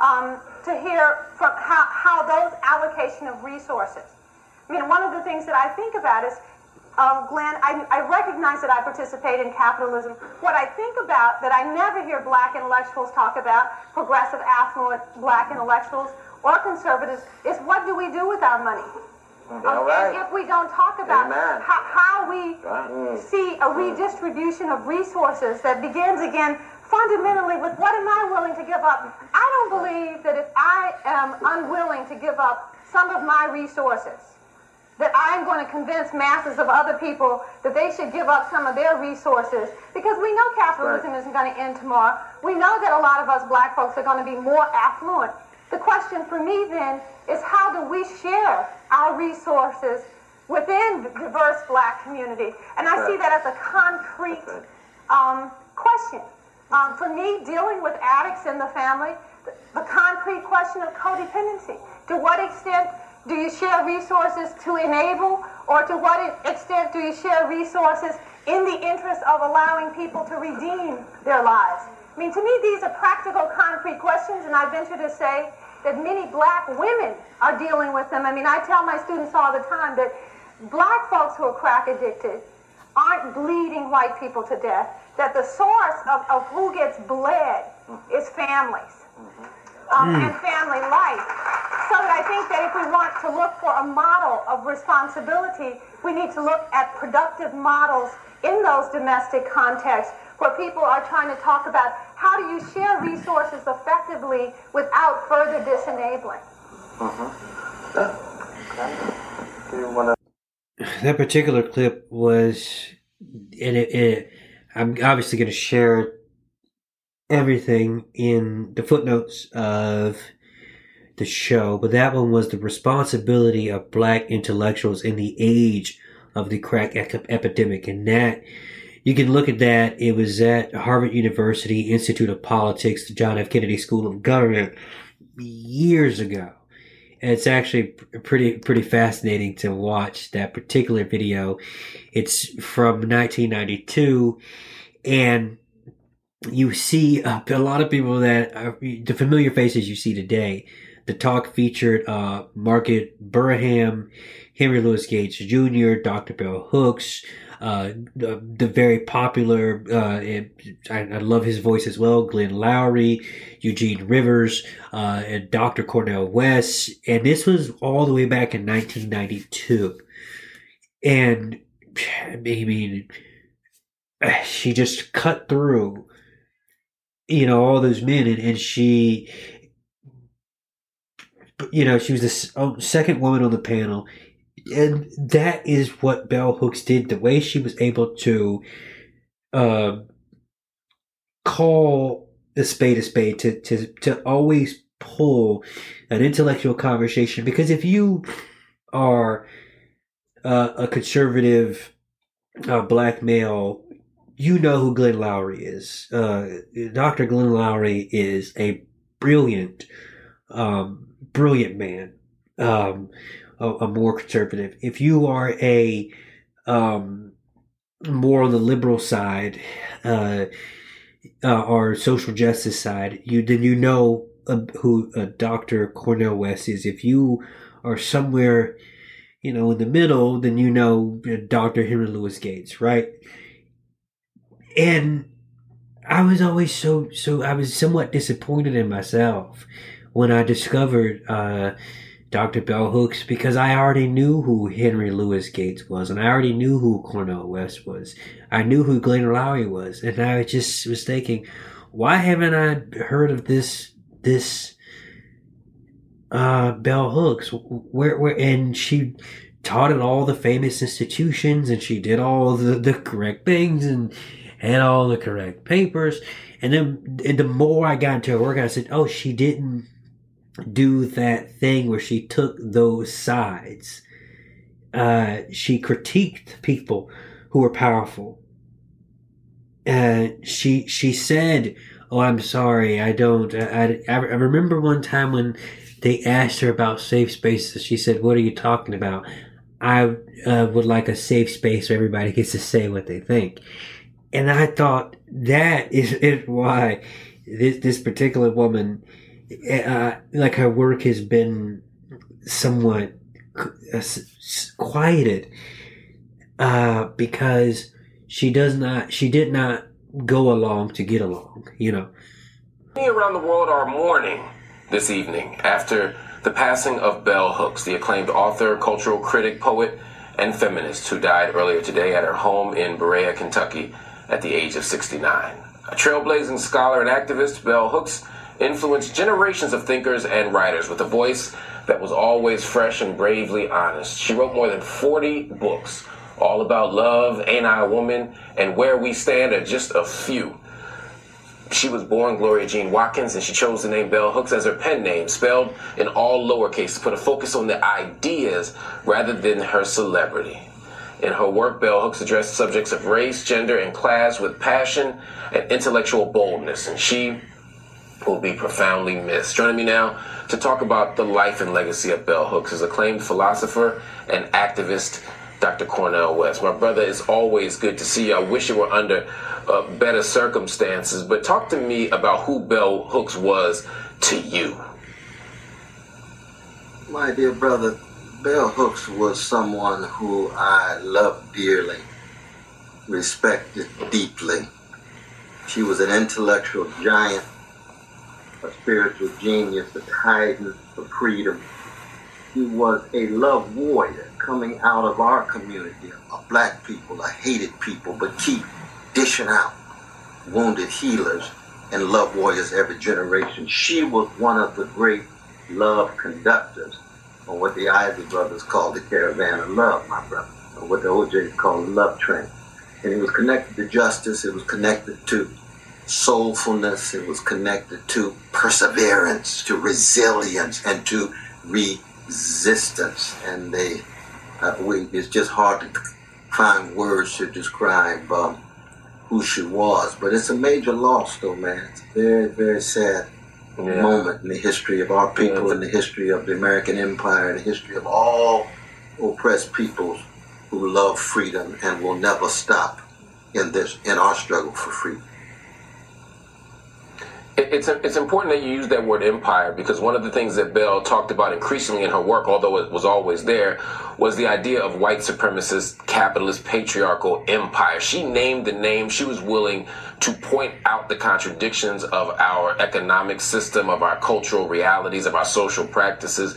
um, to hear from how, how those allocation of resources. I mean, one of the things that I think about is, um, Glenn, I, I recognize that I participate in capitalism. What I think about that I never hear black intellectuals talk about, progressive, affluent black intellectuals or conservatives, is what do we do with our money? All Um, right. and if we don't talk about Amen. how, how we Right. see a redistribution of resources that begins again fundamentally with what am I willing to give up? I don't believe that if I am unwilling to give up some of my resources, that I'm going to convince masses of other people that they should give up some of their resources because we know capitalism isn't going to end tomorrow. We know that a lot of us black folks are going to be more affluent. The question for me then is how do we share our resources within the diverse black community? And I see that as a concrete um, question. Um, for me, dealing with addicts in the family, the, the concrete question of codependency. To what extent do you share resources to enable, or to what extent do you share resources in the interest of allowing people to redeem their lives? I mean, to me, these are practical, concrete questions, and I venture to say that many black women are dealing with them. I mean, I tell my students all the time that black folks who are crack addicted aren't bleeding white people to death, that the source of, of who gets bled is families um, and family life. So that I think that if we want to look for a model of responsibility, we need to look at productive models in those domestic contexts where people are trying to talk about how do you share resources effectively without further disenabling. Do you want to? that particular clip was, and it, it, I'm obviously going to share everything in the footnotes of the show, but that one was the responsibility of black intellectuals in the age of the crack epidemic, and that you can look at that. It was at Harvard University Institute of Politics, the John F. Kennedy School of Government, years ago. And it's actually pretty pretty fascinating to watch that particular video. It's from 1992, and you see uh, a lot of people that are the familiar faces you see today. The talk featured uh, Margaret Burnham, Henry Louis Gates Jr., Dr. Bell Hooks, uh, the, the very popular, uh, and I, I love his voice as well, Glenn Loury, Eugene Rivers, uh, and Dr. Cornel West. And this was all the way back in 1992. And I mean, she just cut through, you know, all those men and, and she, you know, she was the oh, second woman on the panel. And that is what Bell Hooks did. The way she was able to um, call a spade a spade, to, to, to always pull an intellectual conversation. Because if you are uh, a conservative uh, black male, you know who Glenn Loury is. Uh, Dr. Glenn Loury is a brilliant, um, brilliant man. Um, a, a more conservative. If you are a um, more on the liberal side, uh, uh, or social justice side, you then you know uh, who uh, Dr. Cornel West is. If you are somewhere, you know, in the middle, then you know uh, Dr. Henry Louis Gates, right? And I was always so so I was somewhat disappointed in myself when I discovered uh, Dr. Bell Hooks because I already knew who Henry Louis Gates was and I already knew who Cornel West was. I knew who Glenn Loury was, and I just was thinking, why haven't I heard of this this uh, Bell Hooks? Where where and she taught at all the famous institutions and she did all the, the correct things and had all the correct papers. And then and the more I got into her work, I said, oh, she didn't do that thing where she took those sides. Uh, she critiqued people who were powerful. Uh, she she said, "Oh, I'm sorry, I don't." I, I, I remember one time when they asked her about safe spaces. She said, "What are you talking about?" I uh, would like a safe space where everybody gets to say what they think. And I thought that is, is why this this particular woman, uh, like her work has been somewhat uh, quieted uh, because she does not she did not go along to get along. You know. Many around the world are mourning this evening after the passing of Bell Hooks, the acclaimed author, cultural critic, poet, and feminist who died earlier today at her home in Berea, Kentucky, at the age of 69. A trailblazing scholar and activist, Bell Hooks influenced generations of thinkers and writers with a voice that was always fresh and bravely honest. She wrote more than 40 books, all about love, Ain't I a Woman, and Where We Stand are just a few. She was born Gloria Jean Watkins, and she chose the name Bell Hooks as her pen name, spelled in all lowercase, to put a focus on the ideas rather than her celebrity. In her work, Bell Hooks addressed subjects of race, gender, and class with passion and intellectual boldness, and she will be profoundly missed. Joining me now to talk about the life and legacy of Bell Hooks is acclaimed philosopher and activist Dr. Cornel West. My brother, it's always good to see you. I wish you were under uh, better circumstances, but talk to me about who Bell Hooks was to you. My dear brother, Bell Hooks was someone who I loved dearly, respected deeply. She was an intellectual giant, a spiritual genius, a titan for freedom. She was a love warrior coming out of our community of black people, a hated people, but keep dishing out wounded healers and love warriors every generation. She was one of the great love conductors, or what the Isley brothers called the caravan of love, my brother, or what the O'Jays called the love train. And it was connected to justice, it was connected to soulfulness, it was connected to perseverance, to resilience, and to resistance. And they, uh, we, it's just hard to find words to describe um, who she was. But it's a major loss, though, man. It's a very, very sad Yeah. moment in the history of our people, Yeah. in the history of the American Empire, in the history of all oppressed peoples who love freedom and will never stop in this in our struggle for freedom. It's it's important that you use that word empire because one of the things that Bell talked about increasingly in her work, although it was always there, was the idea of white supremacist, capitalist, patriarchal empire. She named the name. She was willing to point out the contradictions of our economic system, of our cultural realities, of our social practices.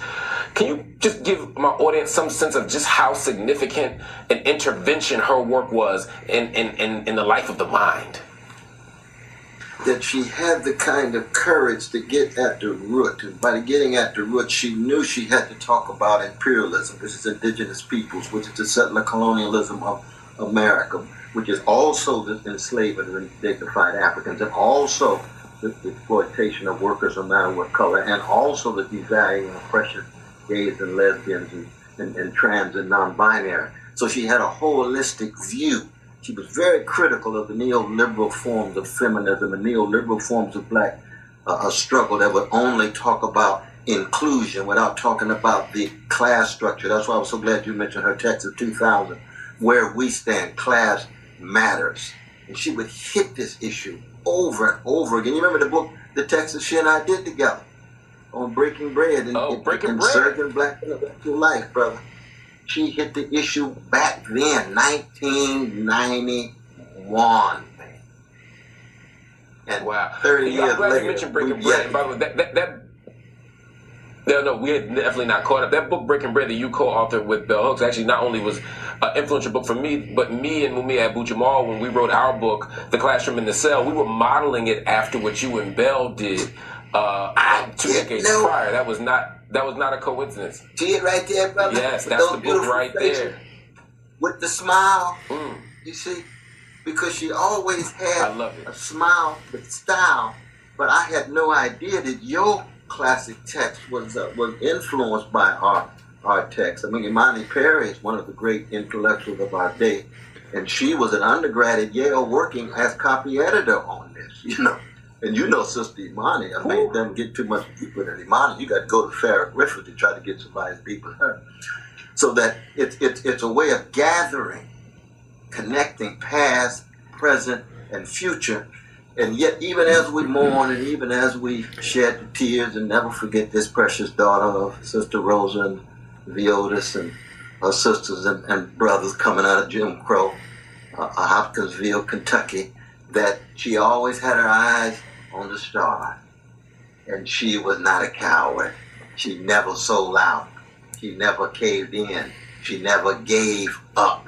Can you just give my audience some sense of just how significant an intervention her work was in, in, in, in the life of the mind? That she had the kind of courage to get at the root. And by getting at the root, she knew she had to talk about imperialism, which is indigenous peoples, which is the settler colonialism of America, which is also the enslavement of dignified Africans, and also the, exploitation of workers no matter what color, and also the devaluing of gays and lesbians and, and, and trans and non-binary. So she had a holistic view she was very critical of the neoliberal forms of feminism and neoliberal forms of black uh, struggle that would only talk about inclusion without talking about the class structure. That's why I was so glad you mentioned her text of 2000, where we stand, class matters. And she would hit this issue over and over again. You remember the book, the text that she and I did together on Breaking Bread and, oh, breaking and bread. Serving Black Intellectual Life, brother she hit the issue back then, 1991. And wow. 30 years I'm glad later, you mentioned Breaking we- Bread. By the way, that, that, that no, no, we had definitely not caught up. That book, Breaking Bread, that you co-authored with Bell Hooks, actually not only was an influential book for me, but me and Mumia Abu Jamal, when we wrote our book, The Classroom in the Cell, we were modeling it after what you and Bell did uh, two decades know. prior. That was not that was not a coincidence. See it right there, brother? Yes, With that's the book right there. With the smile, Mm, you see? Because she always had I love it. a smile with style, but I had no idea that your classic text was uh, was influenced by our our text. I mean, Imani Perry is one of the great intellectuals of our day, and she was an undergrad at Yale working as copy editor on this. You know, and you know Sister Imani. I mean, them get too much deeper than Imani. You got to go to Farah Griffin to try to get somebody as deep as her. So that it's it's it's a way of gathering connecting past, present, and future. And yet, even as we mourn and even as we shed the tears and never forget this precious daughter of Sister Rosa and Veodis and her sisters and, and brothers coming out of Jim Crow, uh, Hopkinsville, Kentucky, that she always had her eyes on the star. And she was not a coward. She never sold out. She never caved in. She never gave up.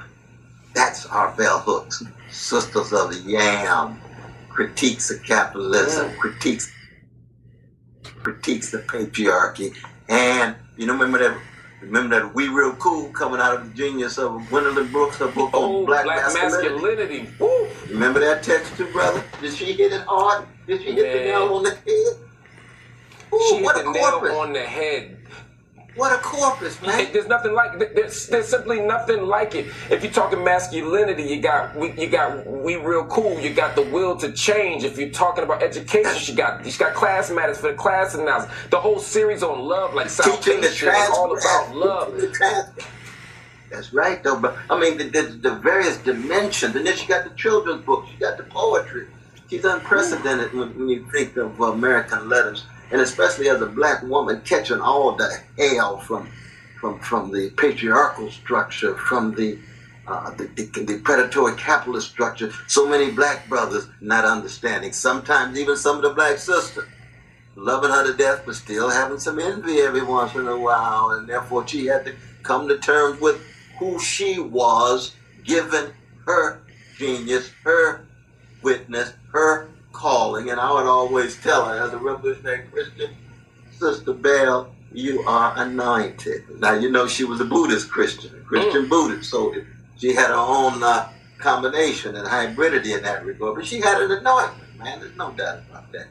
That's our bell hooks. Sisters of the Yam. Critiques of capitalism. Critiques critiques the patriarchy. And you know, remember that remember that We Real Cool coming out of the genius of Gwendolyn Brooks, her book Oh, on black, black masculinity. masculinity. Remember that text too, brother? Did she hit it hard? Did she hit the Man. nail on the head? Ooh, She what hit a the nail corpus. on the head. What a corpus, man. Hey, There's nothing like there's, there's simply nothing like it. If you're talking masculinity, you got we you got we real cool. You got the will to change. If you're talking about education, she got you got class matters for the class analysis. The whole series on love, like South Teaching the is all about love. the trans- That's right, though. But I mean, the, the, the various dimensions, and then she got the children's books, she got the poetry. She's unprecedented when, when you think of American letters, and especially as a black woman catching all the hell from from from the patriarchal structure, from the uh, the, the, the predatory capitalist structure. So many black brothers not understanding. Sometimes even some of the black sisters loving her to death, but still having some envy every once in a while, and therefore she had to come to terms with who she was, given her genius, her witness, her calling. And I would always tell her, as a revolutionary Christian, Sister Bell, you are anointed. Now, you know, she was a Buddhist Christian, a Christian Buddhist, so she had her own uh, combination and hybridity in that regard. But she had an anointment, man. There's no doubt about that.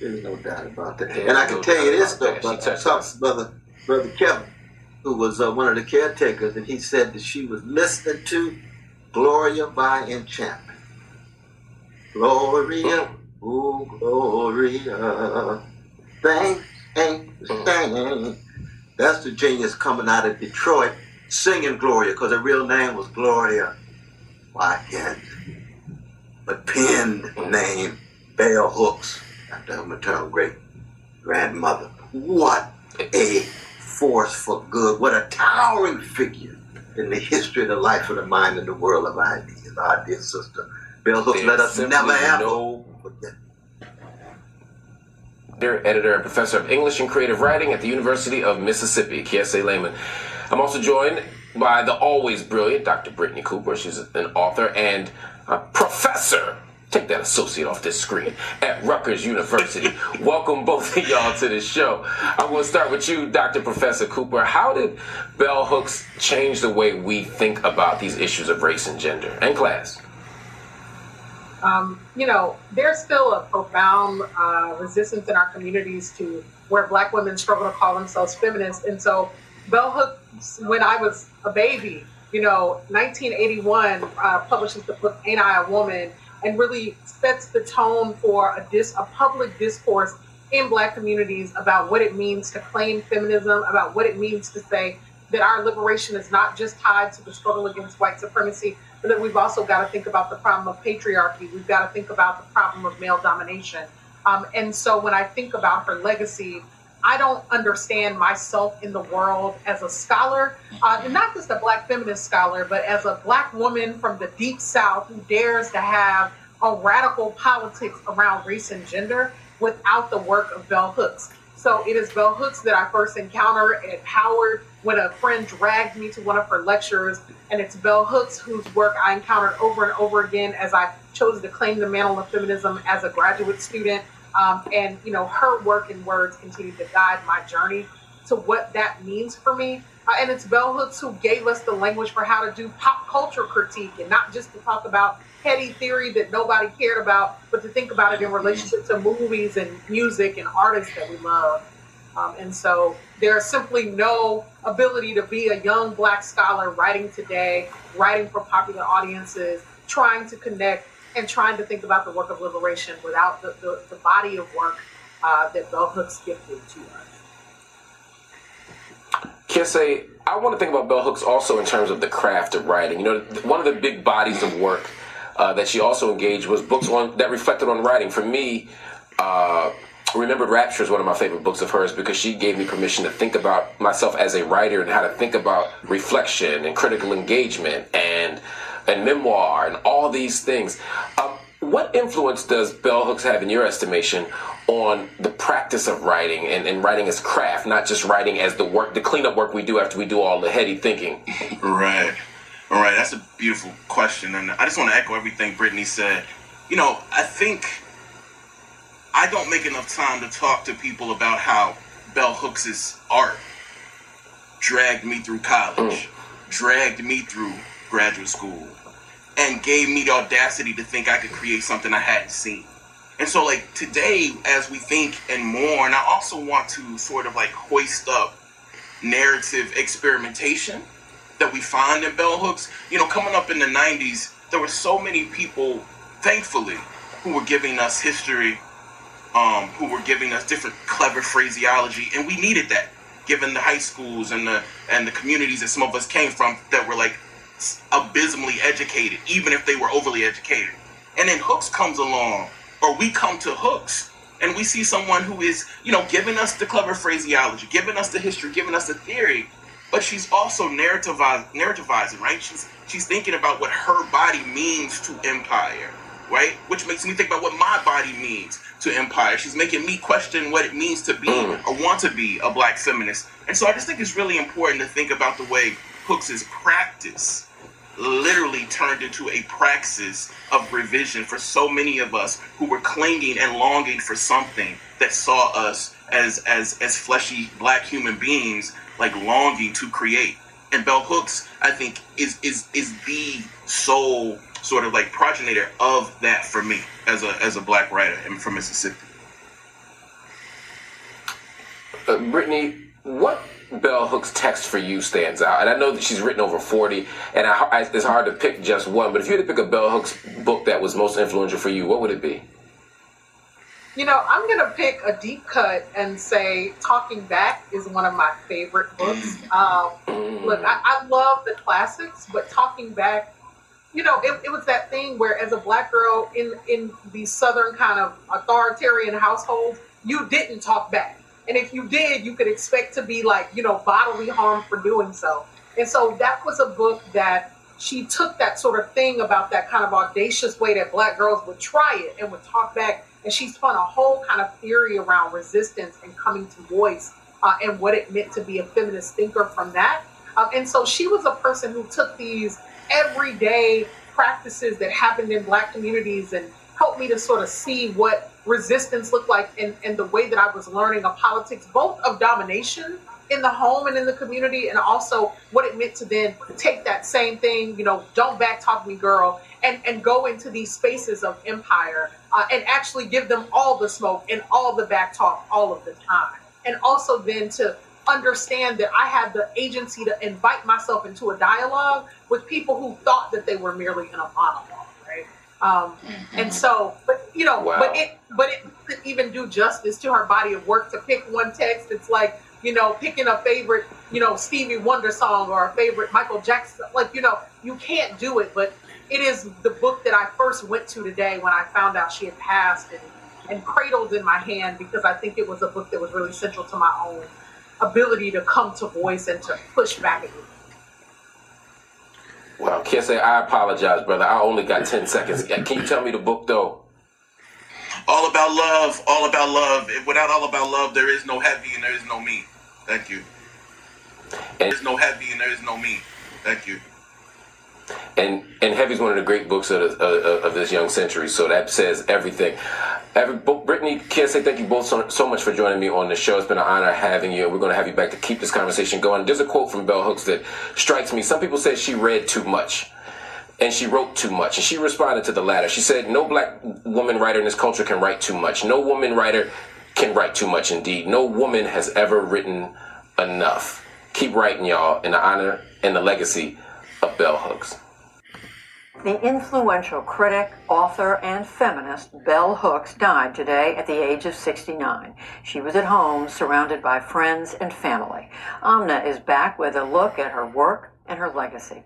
There's no doubt about that. Yeah, and I no can tell you this, about though, brother, to brother, brother Kevin, who was uh, one of the caretakers, and he said that she was listening to Gloria by enchantment. Gloria, oh Gloria, thanks ain't the. That's the genius coming out of Detroit singing Gloria, because her real name was Gloria Watkins. But pen name, Bell Hooks. after her maternal great grandmother. What a force for good. What a towering figure in the history of the life of the mind and the world of ideas. Our dear sister. Bell Hooks, There's let us never ever no- Dear editor and professor of English and creative writing at the University of Mississippi, Kiese Laymon. I'm also joined by the always brilliant Dr. Brittney Cooper. She's an author and a professor. Take that associate off this screen at Rutgers University. Welcome both of y'all to the show. I'm going to start with you, Dr. Professor Cooper. How did bell hooks change the way we think about these issues of race and gender and class? Um, you know, there's still a profound uh, resistance in our communities to where black women struggle to call themselves feminists. And so, Bell Hooks, when I was a baby, you know, 1981 uh, publishes the book Ain't I a Woman and really sets the tone for a, dis- a public discourse in black communities about what it means to claim feminism, about what it means to say that our liberation is not just tied to the struggle against white supremacy, but that we've also got to think about the problem of patriarchy. We've got to think about the problem of male domination. Um, and so when I think about her legacy, I don't understand myself in the world as a scholar, uh, and not just a black feminist scholar, but as a black woman from the deep south who dares to have a radical politics around race and gender without the work of Bell Hooks. So it is Bell Hooks that I first encounter at Howard when a friend dragged me to one of her lectures. And it's Bell Hooks whose work I encountered over and over again as I chose to claim the mantle of feminism as a graduate student. Um, and, you know, her work and words continue to guide my journey to what that means for me. Uh, and it's Bell Hooks who gave us the language for how to do pop culture critique and not just to talk about heady theory that nobody cared about, but to think about it in relationship to movies and music and artists that we love. Um, and so there's simply no ability to be a young black scholar writing today, writing for popular audiences, trying to connect and trying to think about the work of liberation without the, the, the body of work uh, that Bell Hooks gifted to us. Kiese, I want to think about bell hooks also in terms of the craft of writing. You know, one of the big bodies of work uh, that she also engaged was books on that reflected on writing. For me, uh, Remembered Rapture is one of my favorite books of hers because she gave me permission to think about myself as a writer and how to think about reflection and critical engagement and and memoir and all these things. Um, what influence does bell hooks have, in your estimation, on the practice of writing and, and writing as craft, not just writing as the work, the cleanup work we do after we do all the heady thinking? Right. All right. That's a beautiful question. And I just want to echo everything Brittney said. You know, I think I don't make enough time to talk to people about how Bell Hooks' art dragged me through college, mm. dragged me through graduate school, and gave me the audacity to think I could create something I hadn't seen. And so, like, today, as we think and more, and I also want to sort of like hoist up narrative experimentation that we find in bell hooks. You know, coming up in the 90s, there were so many people, thankfully, who were giving us history, um, who were giving us different clever phraseology, and we needed that, given the high schools and the and the communities that some of us came from that were like abysmally educated, even if they were overly educated. And then Hooks comes along, or we come to Hooks, and we see someone who is, you know, giving us the clever phraseology, giving us the history, giving us the theory, but she's also narrativize, narrativizing, right? She's she's thinking about what her body means to empire, right? Which makes me think about what my body means to empire. She's making me question what it means to be mm. or want to be a black feminist. And so I just think it's really important to think about the way Hooks' practice literally turned into a praxis of revision for so many of us who were clinging and longing for something that saw us as as as fleshy black human beings like longing to create and bell hooks i think is is is the sole sort of like progenitor of that for me as a as a black writer and from mississippi Uh, Brittney, what Bell Hooks text for you stands out? And I know that she's written over 40, and I, I, it's hard to pick just one, but if you had to pick a Bell Hooks book that was most influential for you, what would it be? You know, I'm going to pick a deep cut and say Talking Back is one of my favorite books. Um, look, I, I love the classics, but Talking Back you know, it, it was that thing where as a black girl in in these southern kind of authoritarian households, you didn't talk back. And if you did, you could expect to be like, you know, bodily harm for doing so. And so that was a book that she took that sort of thing about that kind of audacious way that black girls would try it and would talk back. And she spun a whole kind of theory around resistance and coming to voice uh, and what it meant to be a feminist thinker from that. Um, and so she was a person who took these everyday practices that happened in black communities and helped me to sort of see what resistance looked like and, and the way that I was learning a politics, both of domination in the home and in the community, and also what it meant to then take that same thing, you know, don't back talk me, girl, and, and go into these spaces of empire uh, and actually give them all the smoke and all the back talk all of the time. And also then to understand that I had the agency to invite myself into a dialogue with people who thought that they were merely in a monologue, right? Um, mm-hmm. And so, but you know, wow. but it, but it doesn't even do justice to her body of work to pick one text. It's like you know, picking a favorite, you know, Stevie Wonder song or a favorite Michael Jackson. Like, you know, you can't do it, but it is the book that I first went to today when I found out she had passed and, and cradled in my hand because I think it was a book that was really central to my own ability to come to voice and to push back against. Well, Kiese I apologize, brother. I only got 10 seconds. Can you tell me the book, though? All about love, all about love. Without all about love, there is no heavy and there is no me. Thank you. And there's no heavy and there is no me. Thank you. And and heavy is one of the great books of, the, uh, of this young century. So that says everything. Every, Brittney, can't say thank you both so, so, much for joining me on the show. It's been an honor having you, we're going to have you back to keep this conversation going. There's a quote from Bell Hooks that strikes me. Some people say she read too much and she wrote too much. And she responded to the latter. She said, No black woman writer in this culture can write too much. No woman writer can write too much indeed. No woman has ever written enough. Keep writing, y'all, in the honor and the legacy of Bell Hooks. The influential critic, author, and feminist Bell Hooks died today at the age of 69. She was at home surrounded by friends and family. Amna is back with a look at her work and her legacy.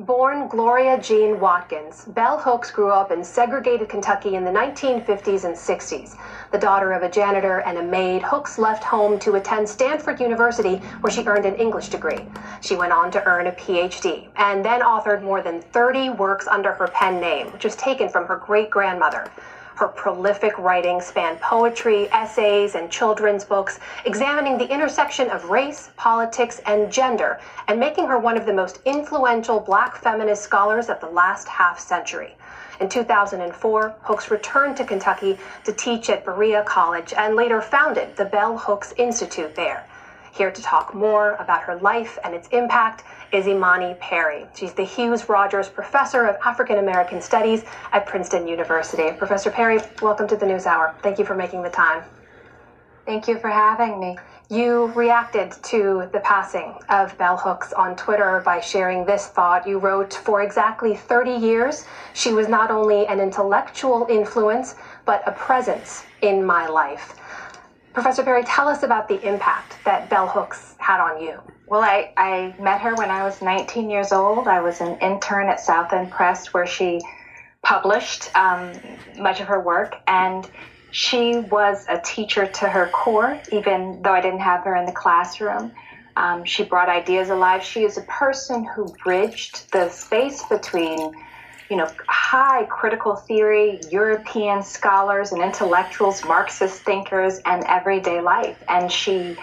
Born Gloria Jean Watkins, Bell Hooks grew up in segregated Kentucky in the 1950s and 60s. The daughter of a janitor and a maid, Hooks left home to attend Stanford University, where she earned an English degree. She went on to earn a PhD and then authored more than 30 works under her pen name, which was taken from her great grandmother. Her prolific writing spanned poetry, essays, and children's books, examining the intersection of race, politics, and gender, and making her one of the most influential black feminist scholars of the last half century. In 2004, Hooks returned to Kentucky to teach at Berea College and later founded the Bell Hooks Institute there. Here to talk more about her life and its impact is Imani Perry. She's the Hughes Rogers Professor of African American Studies at Princeton University. Professor Perry, welcome to the News Hour. Thank you for making the time. Thank you for having me. You reacted to the passing of Bell Hooks on Twitter by sharing this thought. You wrote, For exactly 30 years, she was not only an intellectual influence, but a presence in my life. Professor Perry, tell us about the impact that Bell Hooks had on you. Well, I, I met her when I was 19 years old. I was an intern at South End Press where she published um, much of her work, and she was a teacher to her core, even though I didn't have her in the classroom. Um, she brought ideas alive. She is a person who bridged the space between you know, high critical theory, European scholars and intellectuals, Marxist thinkers, and everyday life. And she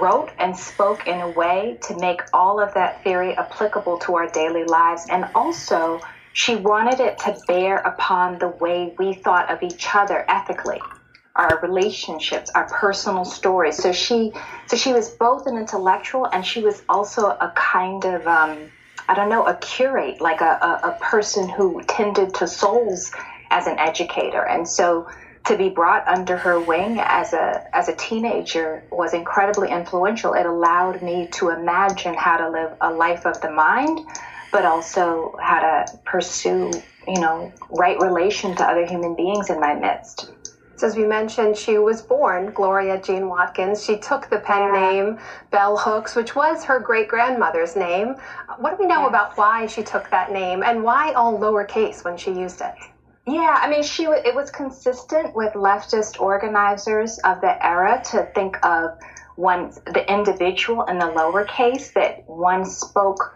wrote and spoke in a way to make all of that theory applicable to our daily lives. And also, she wanted it to bear upon the way we thought of each other ethically our relationships, our personal stories. So she, so she was both an intellectual and she was also a kind of um, I don't know, a curate, like a, a, a person who tended to souls as an educator. And so to be brought under her wing as a as a teenager was incredibly influential. It allowed me to imagine how to live a life of the mind, but also how to pursue, you know, right relation to other human beings in my midst. So as we mentioned, she was born Gloria Jean Watkins. She took the pen name Bell Hooks, which was her great grandmother's name. What do we know about why she took that name and why all lowercase when she used it? Yeah, I mean, she it was consistent with leftist organizers of the era to think of one the individual in the lowercase that one spoke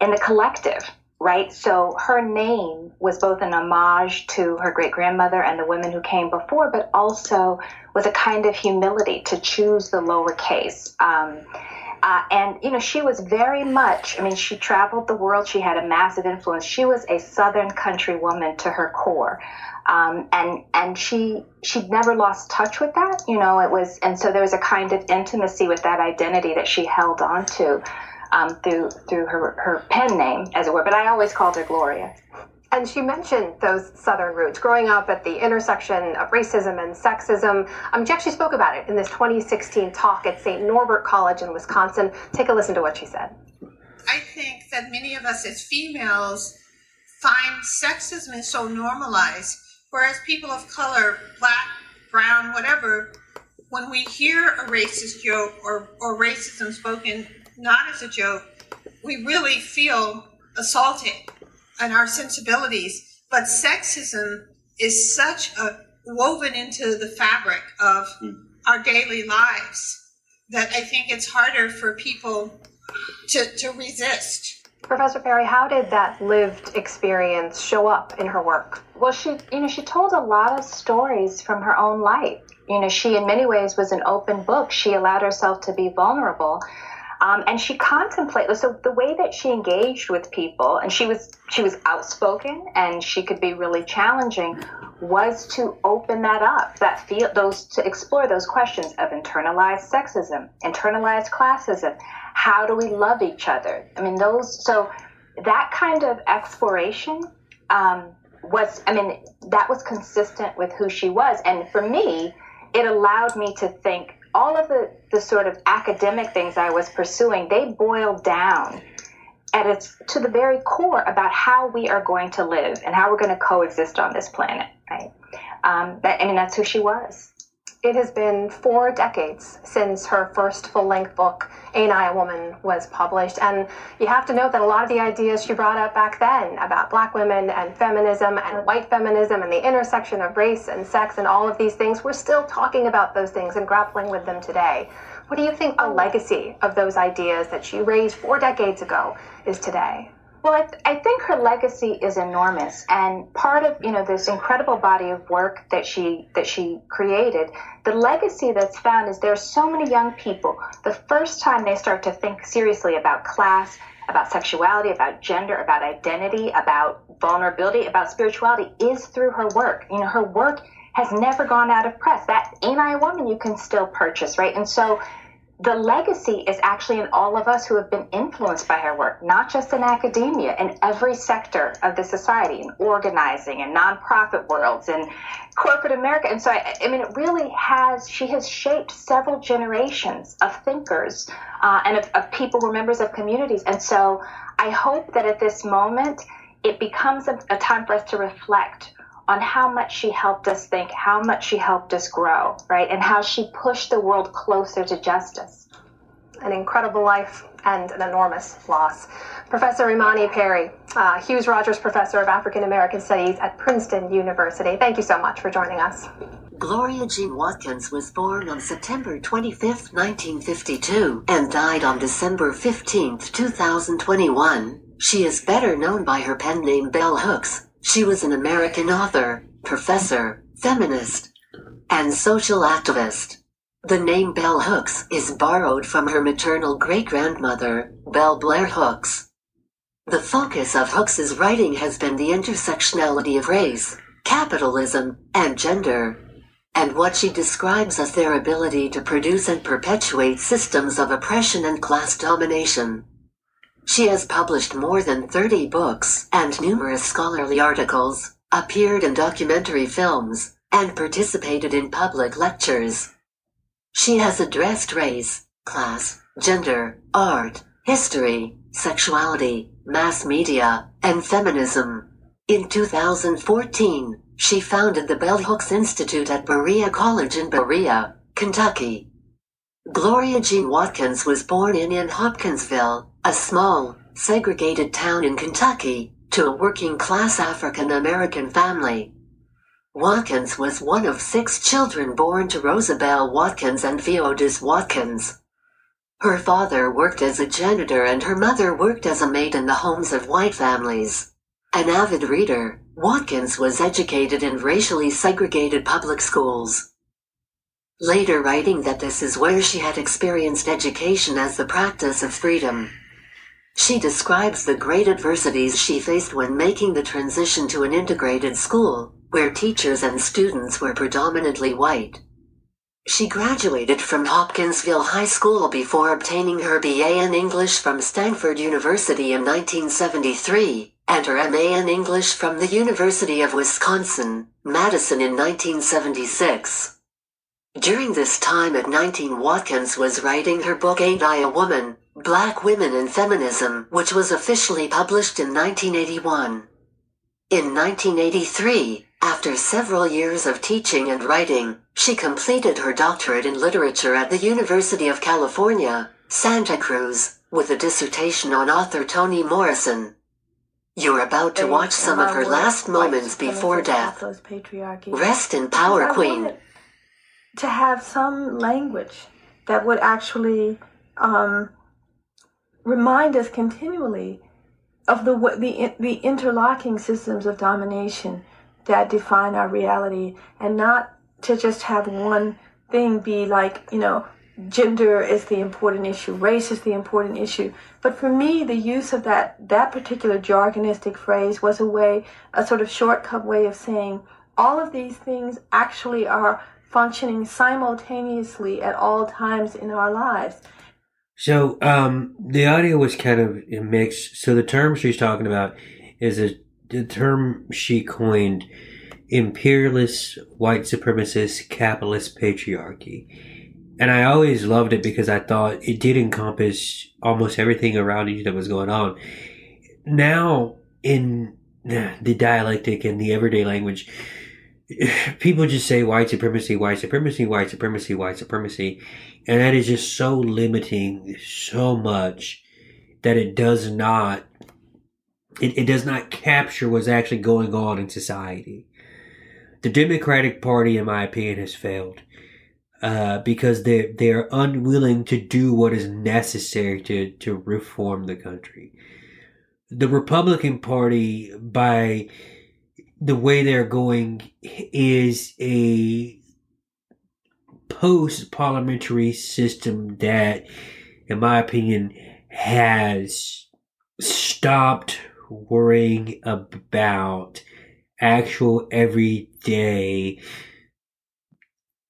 in the collective right? So her name was both an homage to her great grandmother and the women who came before, but also was a kind of humility to choose the lowercase. Um, uh, and you know she was very much i mean she traveled the world she had a massive influence she was a southern country woman to her core um, and and she she'd never lost touch with that you know it was and so there was a kind of intimacy with that identity that she held on to um, through through her her pen name, as it were. But I always called her Gloria. And she mentioned those Southern roots, growing up at the intersection of racism and sexism. Um, she actually spoke about it in this 2016 talk at St. Norbert College in Wisconsin. Take a listen to what she said. I think that many of us as females find sexism is so normalized, whereas people of color, black, brown, whatever, when we hear a racist joke or, or racism spoken not as a joke, we really feel assaulted and our sensibilities. But sexism is such a woven into the fabric of hmm. our daily lives that I think it's harder for people to, to resist. Professor Perry, how did that lived experience show up in her work? Well, she, you know, she told a lot of stories from her own life. You know, she in many ways was an open book. She allowed herself to be vulnerable. Um, and she contemplated so the way that she engaged with people and she was she was outspoken and she could be really challenging was to open that up that feel those to explore those questions of internalized sexism internalized classism. How do we love each other? I mean those so that kind of exploration um, was i mean that was consistent with who she was. And for me it allowed me to think all of the, the sort of academic things I was pursuing, they boiled down at its to the very core about how we are going to live and how we're going to coexist on this planet. Right? Um, that, I mean, that's who she was. It has been four decades since her first full length book, Ain't I a Woman, was published. And you have to note that a lot of the ideas she brought up back then about black women and feminism and white feminism and the intersection of race and sex and all of these things, we're still talking about those things and grappling with them today. What do you think the oh. legacy of those ideas that she raised four decades ago is today? Well, I, th- I, think her legacy is enormous, and part of you know this incredible body of work that she that she created. The legacy that's found is there's so many young people. The first time they start to think seriously about class, about sexuality, about gender, about identity, about vulnerability, about spirituality is through her work. You know, her work has never gone out of press. That Ain't I a Woman you can still purchase, right? And so the legacy is actually in all of us who have been influenced by her work, not just in academia, in every sector of the society, in organizing and nonprofit worlds and corporate America. And so, I, I mean, it really has, she has shaped several generations of thinkers uh, and of, of people who are members of communities. And so I hope that at this moment, it becomes a, a time for us to reflect on how much she helped us think, how much she helped us grow, right? And how she pushed the world closer to justice. An incredible life and an enormous loss. Professor Imani Perry, uh, Hughes Rogers Professor of African American Studies at Princeton University. Thank you so much for joining us. Gloria Jean Watkins was born on September 25, 1952, and died on December 15, 2021. She is better known by her pen name Bell Hooks, she was an American author, professor, feminist, and social activist. The name Bell Hooks is borrowed from her maternal great-grandmother, Belle Blair Hooks. The focus of Hooks's writing has been the intersectionality of race, capitalism, and gender, and what she describes as their ability to produce and perpetuate systems of oppression and class domination. She has published more than 30 books and numerous scholarly articles, appeared in documentary films, and participated in public lectures. She has addressed race, class, gender, art, history, sexuality, mass media, and feminism. In 2014, She founded the Bell Hooks Institute at Berea College in Berea, Kentucky. Gloria Jean Watkins was born in in Hopkinsville, a small, segregated town in Kentucky, to a working class African American family. Watkins was one of six children born to Rosabelle Watkins and Veodis Watkins. Her father worked as a janitor and her mother worked as a maid in the homes of white families. An avid reader, Watkins was educated in racially segregated public schools. Later writing that this is where she had experienced education as the practice of freedom. She describes the great adversities she faced when making the transition to an integrated school, where teachers and students were predominantly white. She graduated from Hopkinsville High School before obtaining her BA in English from Stanford University in 1973 and her MA in English from the University of Wisconsin, Madison in 1976. During this time at 19 Watkins was writing her book Ain't I a Woman? Black Women and Feminism, which was officially published in 1981. In 1983, after several years of teaching and writing, she completed her doctorate in literature at the University of California, Santa Cruz, with a dissertation on author Toni Morrison. You're about to watch some of her last moments before death. Rest in power, Queen. To have some language that would actually um, remind us continually of the the the interlocking systems of domination that define our reality, and not to just have one thing be like you know gender is the important issue, race is the important issue. But for me, the use of that that particular jargonistic phrase was a way, a sort of shortcut way of saying all of these things actually are functioning simultaneously at all times in our lives. So um, the audio was kind of mixed. So the term she's talking about is a the term she coined imperialist, white supremacist, capitalist patriarchy. And I always loved it because I thought it did encompass almost everything around you that was going on. Now, in the dialectic and the everyday language, people just say white supremacy, white supremacy, white supremacy, white supremacy. And that is just so limiting so much that it does not it, it does not capture what's actually going on in society. The Democratic Party, in my opinion, has failed uh, because they they're unwilling to do what is necessary to to reform the country. The Republican Party, by the way they're going, is a post parliamentary system that, in my opinion, has stopped worrying about actual everyday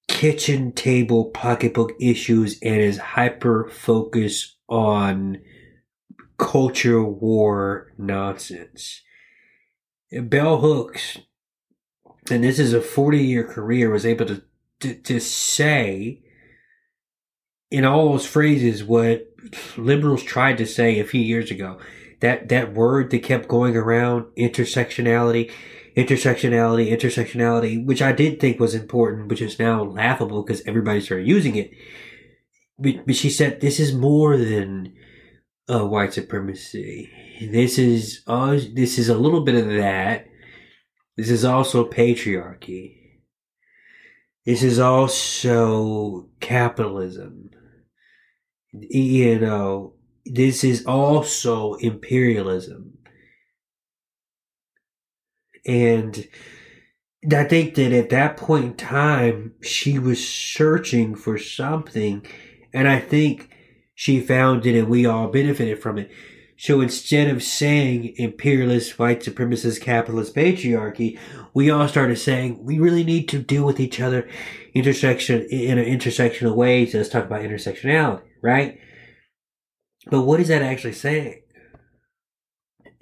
kitchen table pocketbook issues and is hyper focused on culture war nonsense. Bell Hooks, and this is a 40 year career, was able to, to, to say in all those phrases what liberals tried to say a few years ago. That, that word that kept going around, intersectionality, intersectionality, intersectionality, which I did think was important, which is now laughable because everybody started using it. But, but she said this is more than uh, white supremacy. This is uh, this is a little bit of that. This is also patriarchy. This is also capitalism. You know, this is also imperialism. And I think that at that point in time, she was searching for something. And I think she found it and we all benefited from it. So instead of saying imperialist, white supremacist, capitalist patriarchy, we all started saying we really need to deal with each other intersection in an intersectional way. So let's talk about intersectionality, right? But what is that actually saying?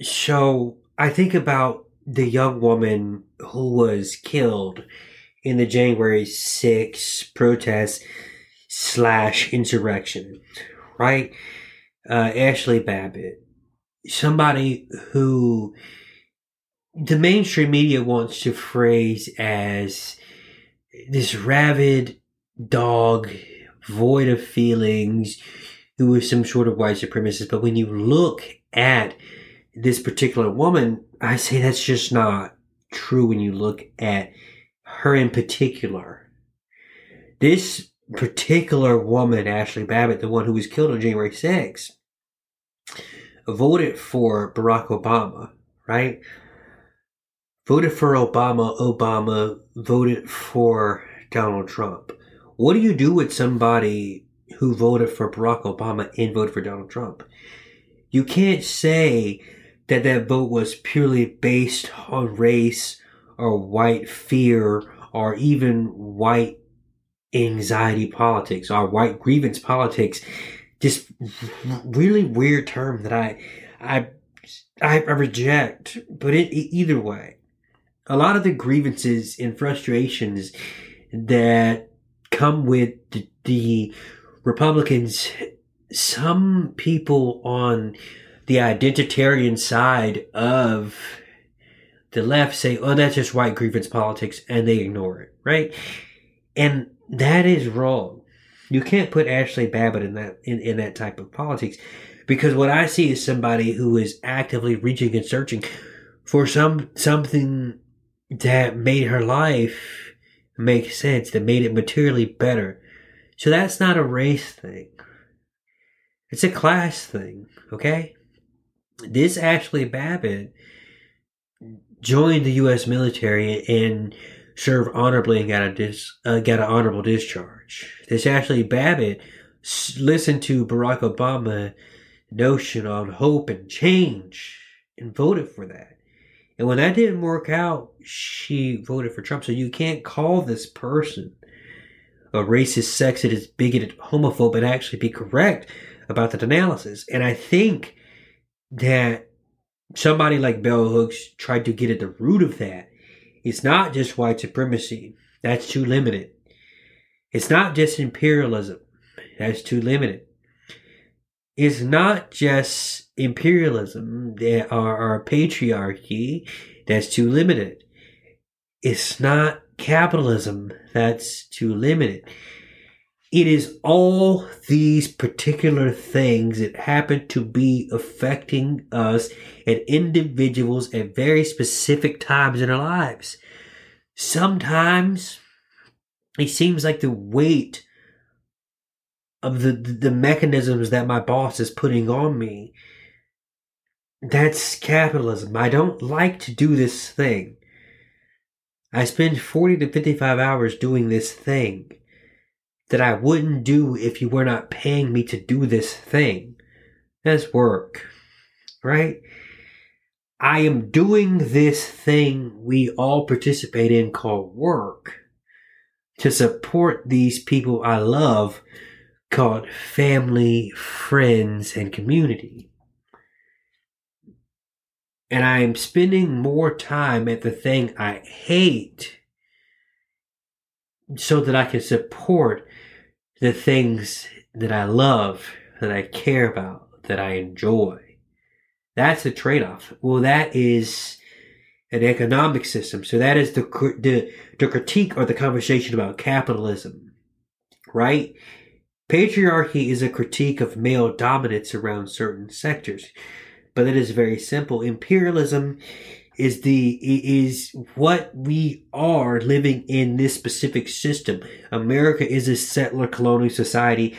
So I think about the young woman who was killed in the January 6 protest slash insurrection, right? Uh, Ashley Babbitt, somebody who the mainstream media wants to phrase as this rabid dog, void of feelings, who is some sort of white supremacist. But when you look at this particular woman, I say that's just not true when you look at her in particular. This particular woman, Ashley Babbitt, the one who was killed on January 6th, voted for Barack Obama, right? Voted for Obama, Obama voted for Donald Trump. What do you do with somebody who voted for Barack Obama and voted for Donald Trump? You can't say that that vote was purely based on race or white fear or even white anxiety politics or white grievance politics. This really weird term that I, I, I reject. But it, either way, a lot of the grievances and frustrations that come with the, the Republicans, some people on the identitarian side of the left say, oh, that's just white grievance politics, and they ignore it, right? And that is wrong. You can't put Ashley Babbitt in that in, in that type of politics because what I see is somebody who is actively reaching and searching for some something that made her life make sense, that made it materially better. So that's not a race thing. It's a class thing, okay? This Ashley Babbitt joined the U.S. military and served honorably and got a dis, uh, got an honorable discharge. This Ashley Babbitt listened to Barack Obama notion on hope and change and voted for that. And when that didn't work out, she voted for Trump. So you can't call this person a racist, sexist, bigoted, homophobe and actually be correct about that analysis. And I think that somebody like Bell Hooks tried to get at the root of that. It's not just white supremacy. That's too limited. It's not just imperialism. That's too limited. It's not just imperialism or, or patriarchy. That's too limited. It's not capitalism. That's too limited. It is all these particular things that happen to be affecting us and individuals at very specific times in our lives. Sometimes it seems like the weight of the, the mechanisms that my boss is putting on me that's capitalism. I don't like to do this thing. I spend 40 to 55 hours doing this thing that I wouldn't do if you were not paying me to do this thing. That's work, right? I am doing this thing we all participate in called work to support these people I love called family, friends, and community. And I am spending more time at the thing I hate so that I can support the things that I love, that I care about, that I enjoy. That's the trade off. Well, that is an economic system. So that is the, the, the critique or the conversation about capitalism, right? Patriarchy is a critique of male dominance around certain sectors, but it is very simple. Imperialism is the is what we are living in this specific system. America is a settler colonial society.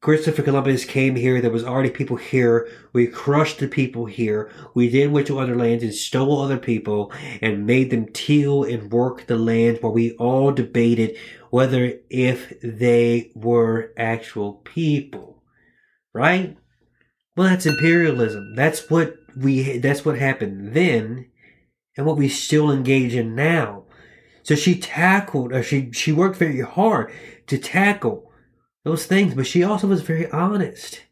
Christopher Columbus came here. There was already people here. We crushed the people here. We then went to other lands and stole other people and made them till and work the land while we all debated whether if they were actual people. Right? Well, that's imperialism. That's what we, that's what happened then and what we still engage in now. So she tackled, or she, she worked very hard to tackle those things, but she also was very honest.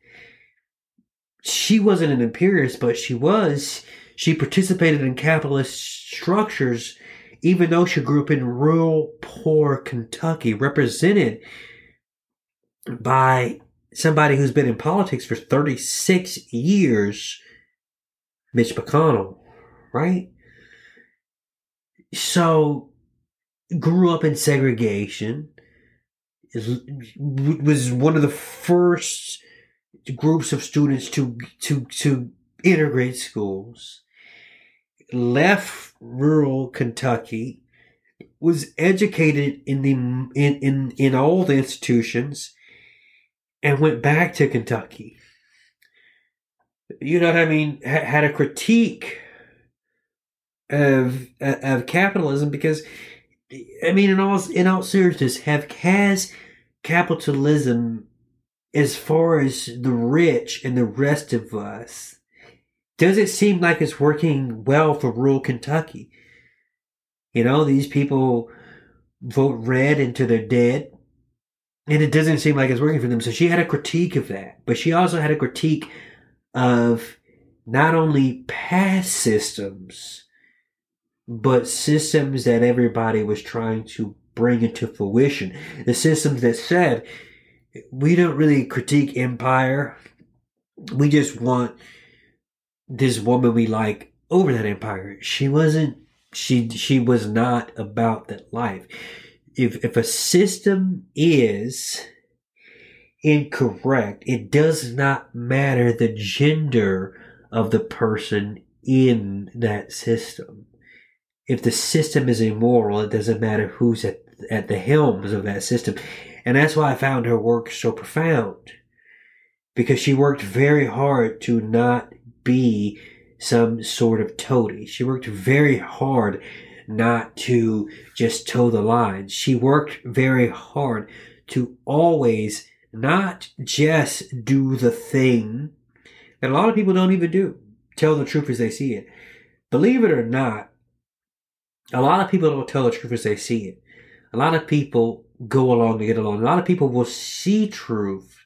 She wasn't an imperialist, but she was, she participated in capitalist structures, even though she grew up in rural, poor Kentucky, represented by somebody who's been in politics for 36 years, Mitch McConnell, right? so grew up in segregation was one of the first groups of students to to to integrate schools. Left rural Kentucky was educated in the in in in all the institutions and went back to Kentucky. You know what I mean? Ha- had a critique of of capitalism because I mean in all in all seriousness have has capitalism as far as the rich and the rest of us does it seem like it's working well for rural Kentucky? You know these people vote red until they're dead and it doesn't seem like it's working for them. So she had a critique of that but she also had a critique of not only past systems, but systems that everybody was trying to bring into fruition. The systems that said, we don't really critique empire. We just want this woman we like over that empire. She wasn't she she was not about that life. If if a system is incorrect. It does not matter the gender of the person in that system. If the system is immoral, it doesn't matter who's at, at the helms of that system. And that's why I found her work so profound. Because she worked very hard to not be some sort of toady. She worked very hard not to just toe the line. She worked very hard to always not just do the thing that a lot of people don't even do. Tell the truth as they see it. Believe it or not, a lot of people don't tell the truth as they see it. A lot of people go along to get along. A lot of people will see truth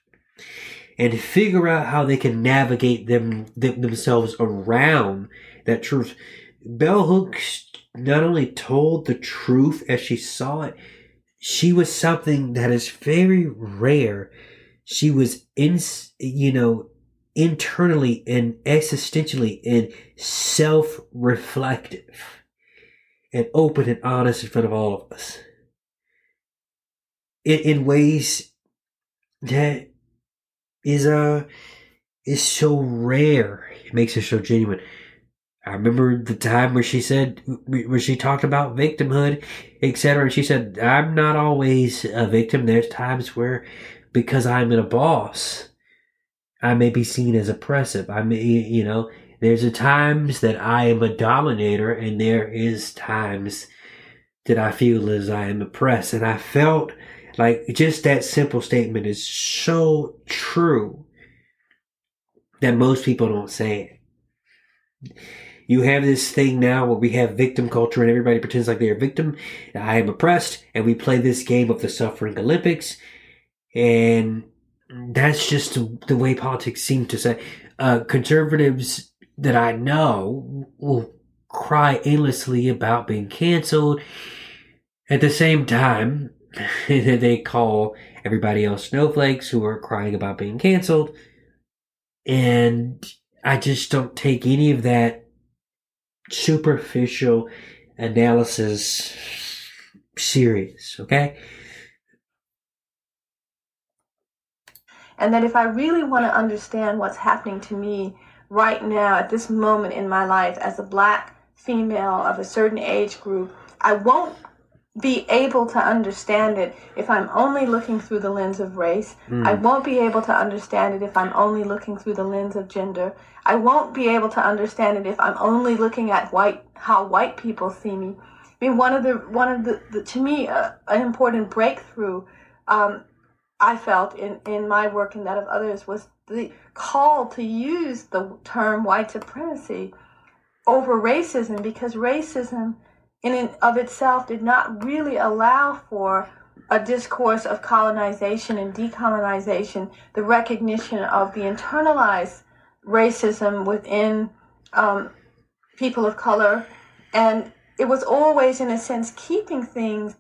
and figure out how they can navigate them, them themselves around that truth. Bell Hooks not only told the truth as she saw it, she was something that is very rare. She was in, you know, internally and existentially and self-reflective and open and honest in front of all of us. In, in ways that is uh is so rare. It makes her so genuine. I remember the time where she said, where she talked about victimhood, etc. And she said, I'm not always a victim. There's times where, because I'm in a boss, I may be seen as oppressive. I may, you know, there's a times that I am a dominator and there is times that I feel as I am oppressed. And I felt like just that simple statement is so true that most people don't say it you have this thing now where we have victim culture and everybody pretends like they're a victim. I am oppressed, and we play this game of the suffering Olympics, and that's just the way politics seem to say. Uh, conservatives that I know will cry endlessly about being canceled. At the same time, they call everybody else snowflakes who are crying about being canceled. And I just don't take any of that superficial analysis serious, okay? And that if I really want to understand what's happening to me right now at this moment in my life as a black female of a certain age group, I won't be able to understand it if I'm only looking through the lens of race. Mm. I won't be able to understand it if I'm only looking through the lens of gender. I won't be able to understand it if I'm only looking at white how white people see me. I mean, one of the one of the, the to me uh, an important breakthrough um, I felt in in my work and that of others was the call to use the term white supremacy over racism because racism in and of itself did not really allow for a discourse of colonization and decolonization, the recognition of the internalized racism within um, people of color. And it was always, in a sense, keeping things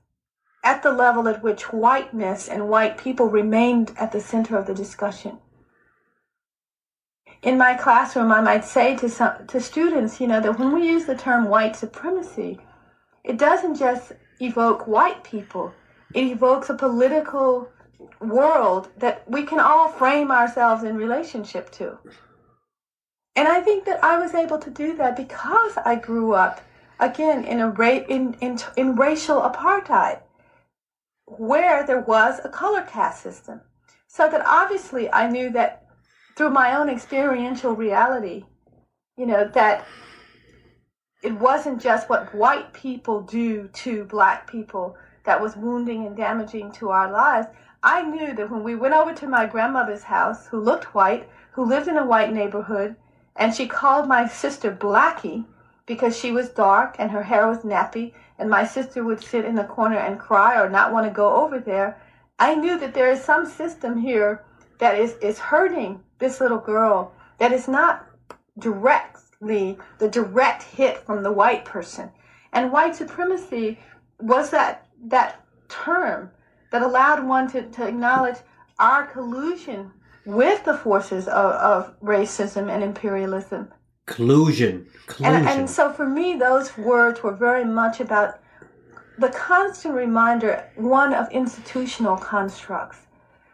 at the level at which whiteness and white people remained at the center of the discussion. In my classroom, I might say to some to students, you know, that when we use the term white supremacy, it doesn't just evoke white people, it evokes a political world that we can all frame ourselves in relationship to. And I think that I was able to do that because I grew up again in a ra- in, in in racial apartheid where there was a color caste system. So that obviously I knew that through my own experiential reality, you know, that it wasn't just what white people do to black people that was wounding and damaging to our lives. I knew that when we went over to my grandmother's house, who looked white, who lived in a white neighborhood, and she called my sister Blackie because she was dark and her hair was nappy, and my sister would sit in the corner and cry or not want to go over there. I knew that there is some system here that is, is hurting this little girl that is not directly the direct hit from the white person. And white supremacy was that that term that allowed one to, to acknowledge our collusion with the forces of, of racism and imperialism. Collusion. Collusion. And, and so for me, those words were very much about the constant reminder, one, of institutional constructs.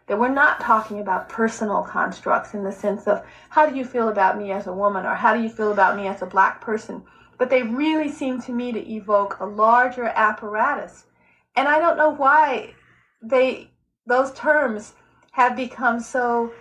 That we're not talking about personal constructs in the sense of how do you feel about me as a woman or how do you feel about me as a black person, but they really seem to me to evoke a larger apparatus. And I don't know why they those terms have become so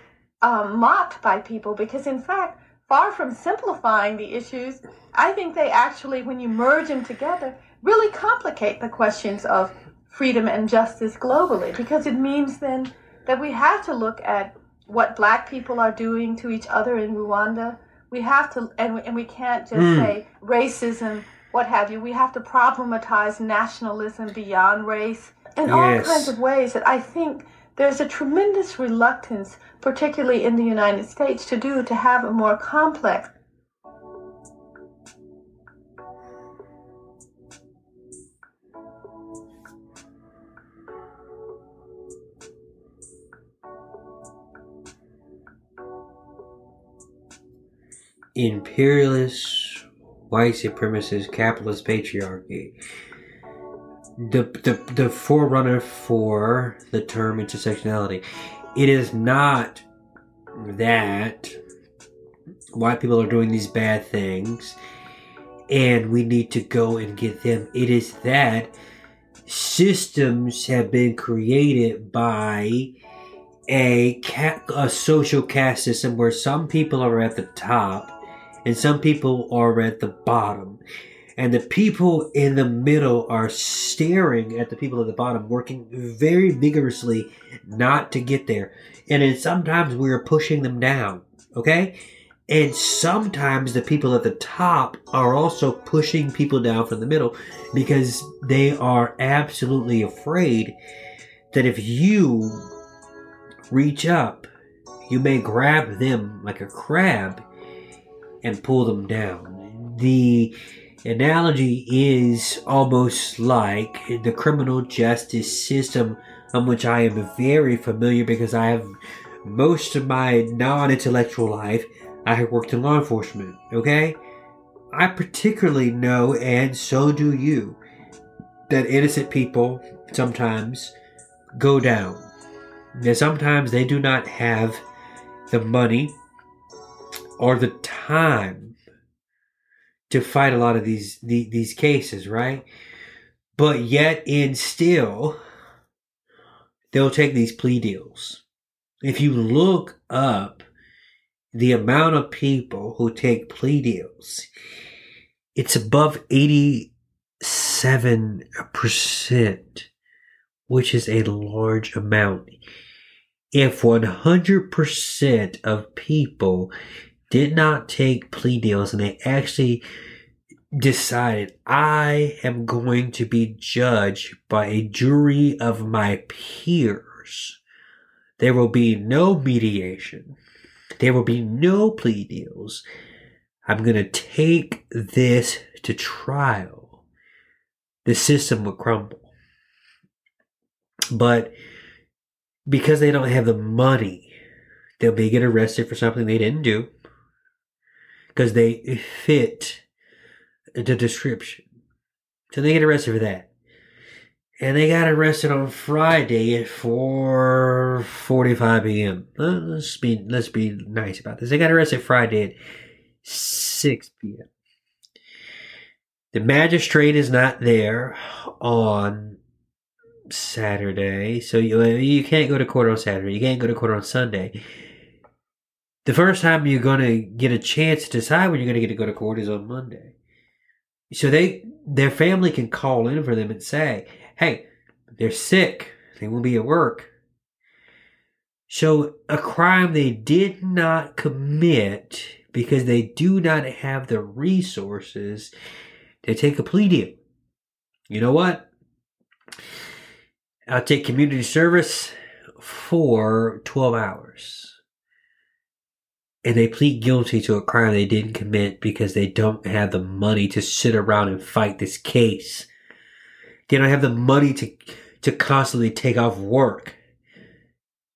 um, mocked by people because in fact far from simplifying the issues i think they actually when you merge them together really complicate the questions of freedom and justice globally because it means then that we have to look at what black people are doing to each other in rwanda we have to and we, and we can't just. Mm. say racism what have you we have to problematize nationalism beyond race in all kinds of ways that i think there's a tremendous reluctance particularly in the united states to do to have a more complex imperialist, white supremacist, capitalist patriarchy. The, the the forerunner for the term intersectionality. It is not that white people are doing these bad things and we need to go and get them. It is that systems have been created by a ca- a social caste system where some people are at the top and some people are at the bottom. And the people in the middle are staring at the people at the bottom, working very vigorously not to get there. And then sometimes we're pushing them down, okay? And sometimes the people at the top are also pushing people down from the middle because they are absolutely afraid that if you reach up, you may grab them like a crab and pull them down. The analogy is almost like the criminal justice system on which I am very familiar because I have most of my non intellectual life, I have worked in law enforcement, okay? I particularly know, and so do you, that innocent people sometimes go down. And sometimes they do not have the money or the time to fight a lot of these the, these cases, right? But yet, and still, they'll take these plea deals. If you look up the amount of people who take plea deals, it's above eighty-seven percent, which is a large amount. If one hundred percent of people did not take plea deals and they actually decided I am going to be judged by a jury of my peers. There will be no mediation. There will be no plea deals. I'm going to take this to trial. The system will crumble. But because they don't have the money, they'll be get arrested for something they didn't do because they fit the description. So they get arrested for that. And they got arrested on Friday at 4:45 p.m. Let's be let's be nice about this. They got arrested Friday at 6 p.m. The magistrate is not there on Saturday, so you you can't go to court on Saturday. You can't go to court on Sunday. The first time you're going to get a chance to decide when you're going to get to go to court is on Monday. So they their family can call in for them and say, "Hey, they're sick. They won't be at work." So a crime they did not commit because they do not have the resources to take a plea deal. You know what? I'll take community service for 12 hours. And they plead guilty to a crime they didn't commit because they don't have the money to sit around and fight this case. They don't have the money to, to constantly take off work.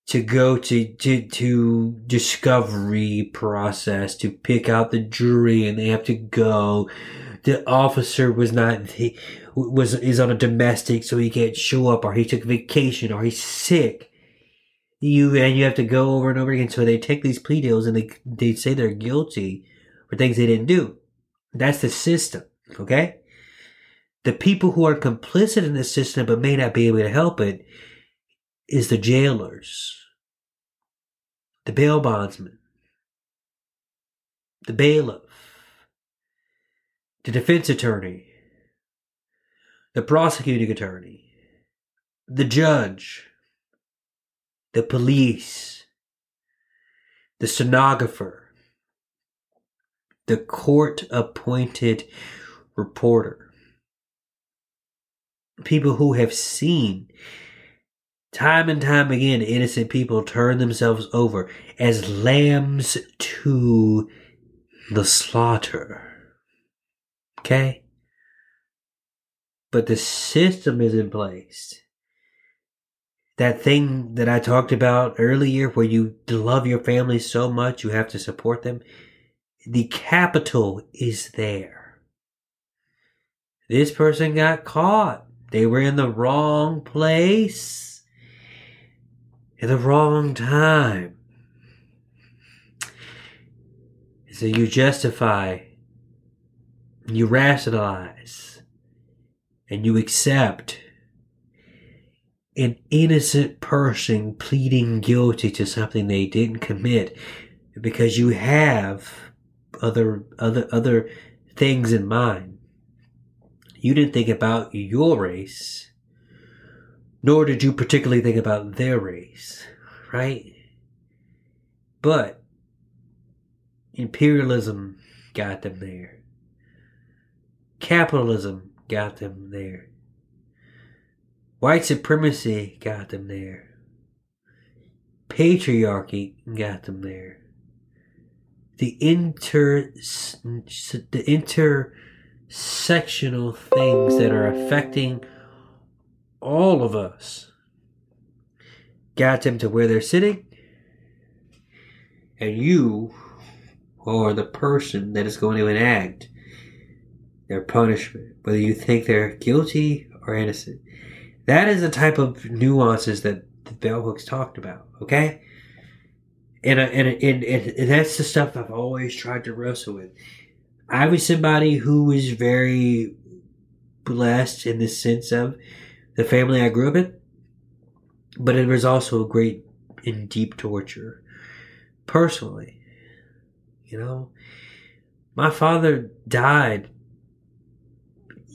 To go to, to, to discovery process, to pick out the jury and they have to go. The officer was not, he was, is on a domestic so he can't show up or he took vacation or he's sick you and you have to go over and over again. So they take these plea deals and they they say they're guilty for things they didn't do. That's the system, okay? The people who are complicit in the system but may not be able to help it is the jailers, the bail bondsman, the bailiff, the defense attorney, the prosecuting attorney, the judge the police, the stenographer, the court appointed reporter, people who have seen time and time again innocent people turn themselves over as lambs to the slaughter. Okay? But the system is in place that thing that I talked about earlier where you love your family so much you have to support them, the capital is there. This person got caught. They were in the wrong place at the wrong time. So you justify, you rationalize, and you accept an innocent person pleading guilty to something they didn't commit because you have other other other things in mind. You didn't think about your race, nor did you particularly think about their race, right? But imperialism got them there. Capitalism got them there. White supremacy got them there. Patriarchy got them there. The inter the intersectional things that are affecting all of us got them to where they're sitting. And you are the person that is going to enact their punishment, whether you think they're guilty or innocent. That is the type of nuances that the bell hooks talked about. Okay, and uh, and, and and and that's the stuff I've always tried to wrestle with. I was somebody who was very blessed in the sense of the family I grew up in, but it was also a great and deep torture personally. You know, my father died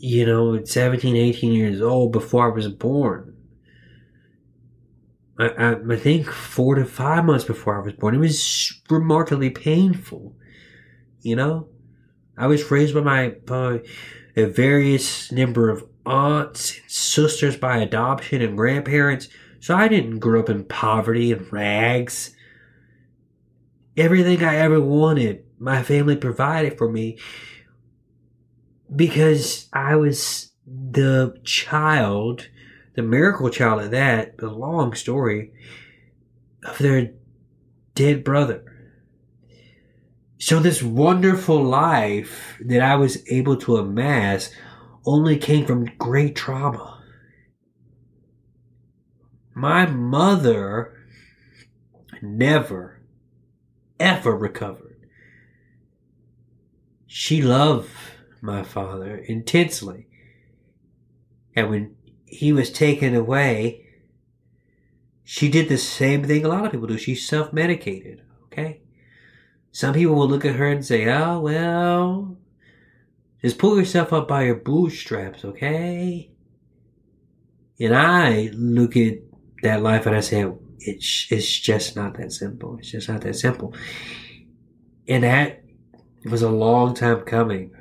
you know, 17, 18 years old before I was born. I, I, I, think four to five months before I was born. It was remarkably painful. You know, I was raised by my by a various number of aunts and sisters by adoption and grandparents, so I didn't grow up in poverty and rags. Everything I ever wanted, my family provided for me because I was the child, the miracle child of that, the long story of their dead brother. So this wonderful life that I was able to amass only came from great trauma. My mother never, ever recovered. She loved my father intensely. And when he was taken away, she did the same thing a lot of people do. She self medicated, okay? Some people will look at her and say, oh, well, just pull yourself up by your bootstraps, okay? And I look at that life and I say, it's, it's just not that simple. It's just not that simple. And that was a long time coming.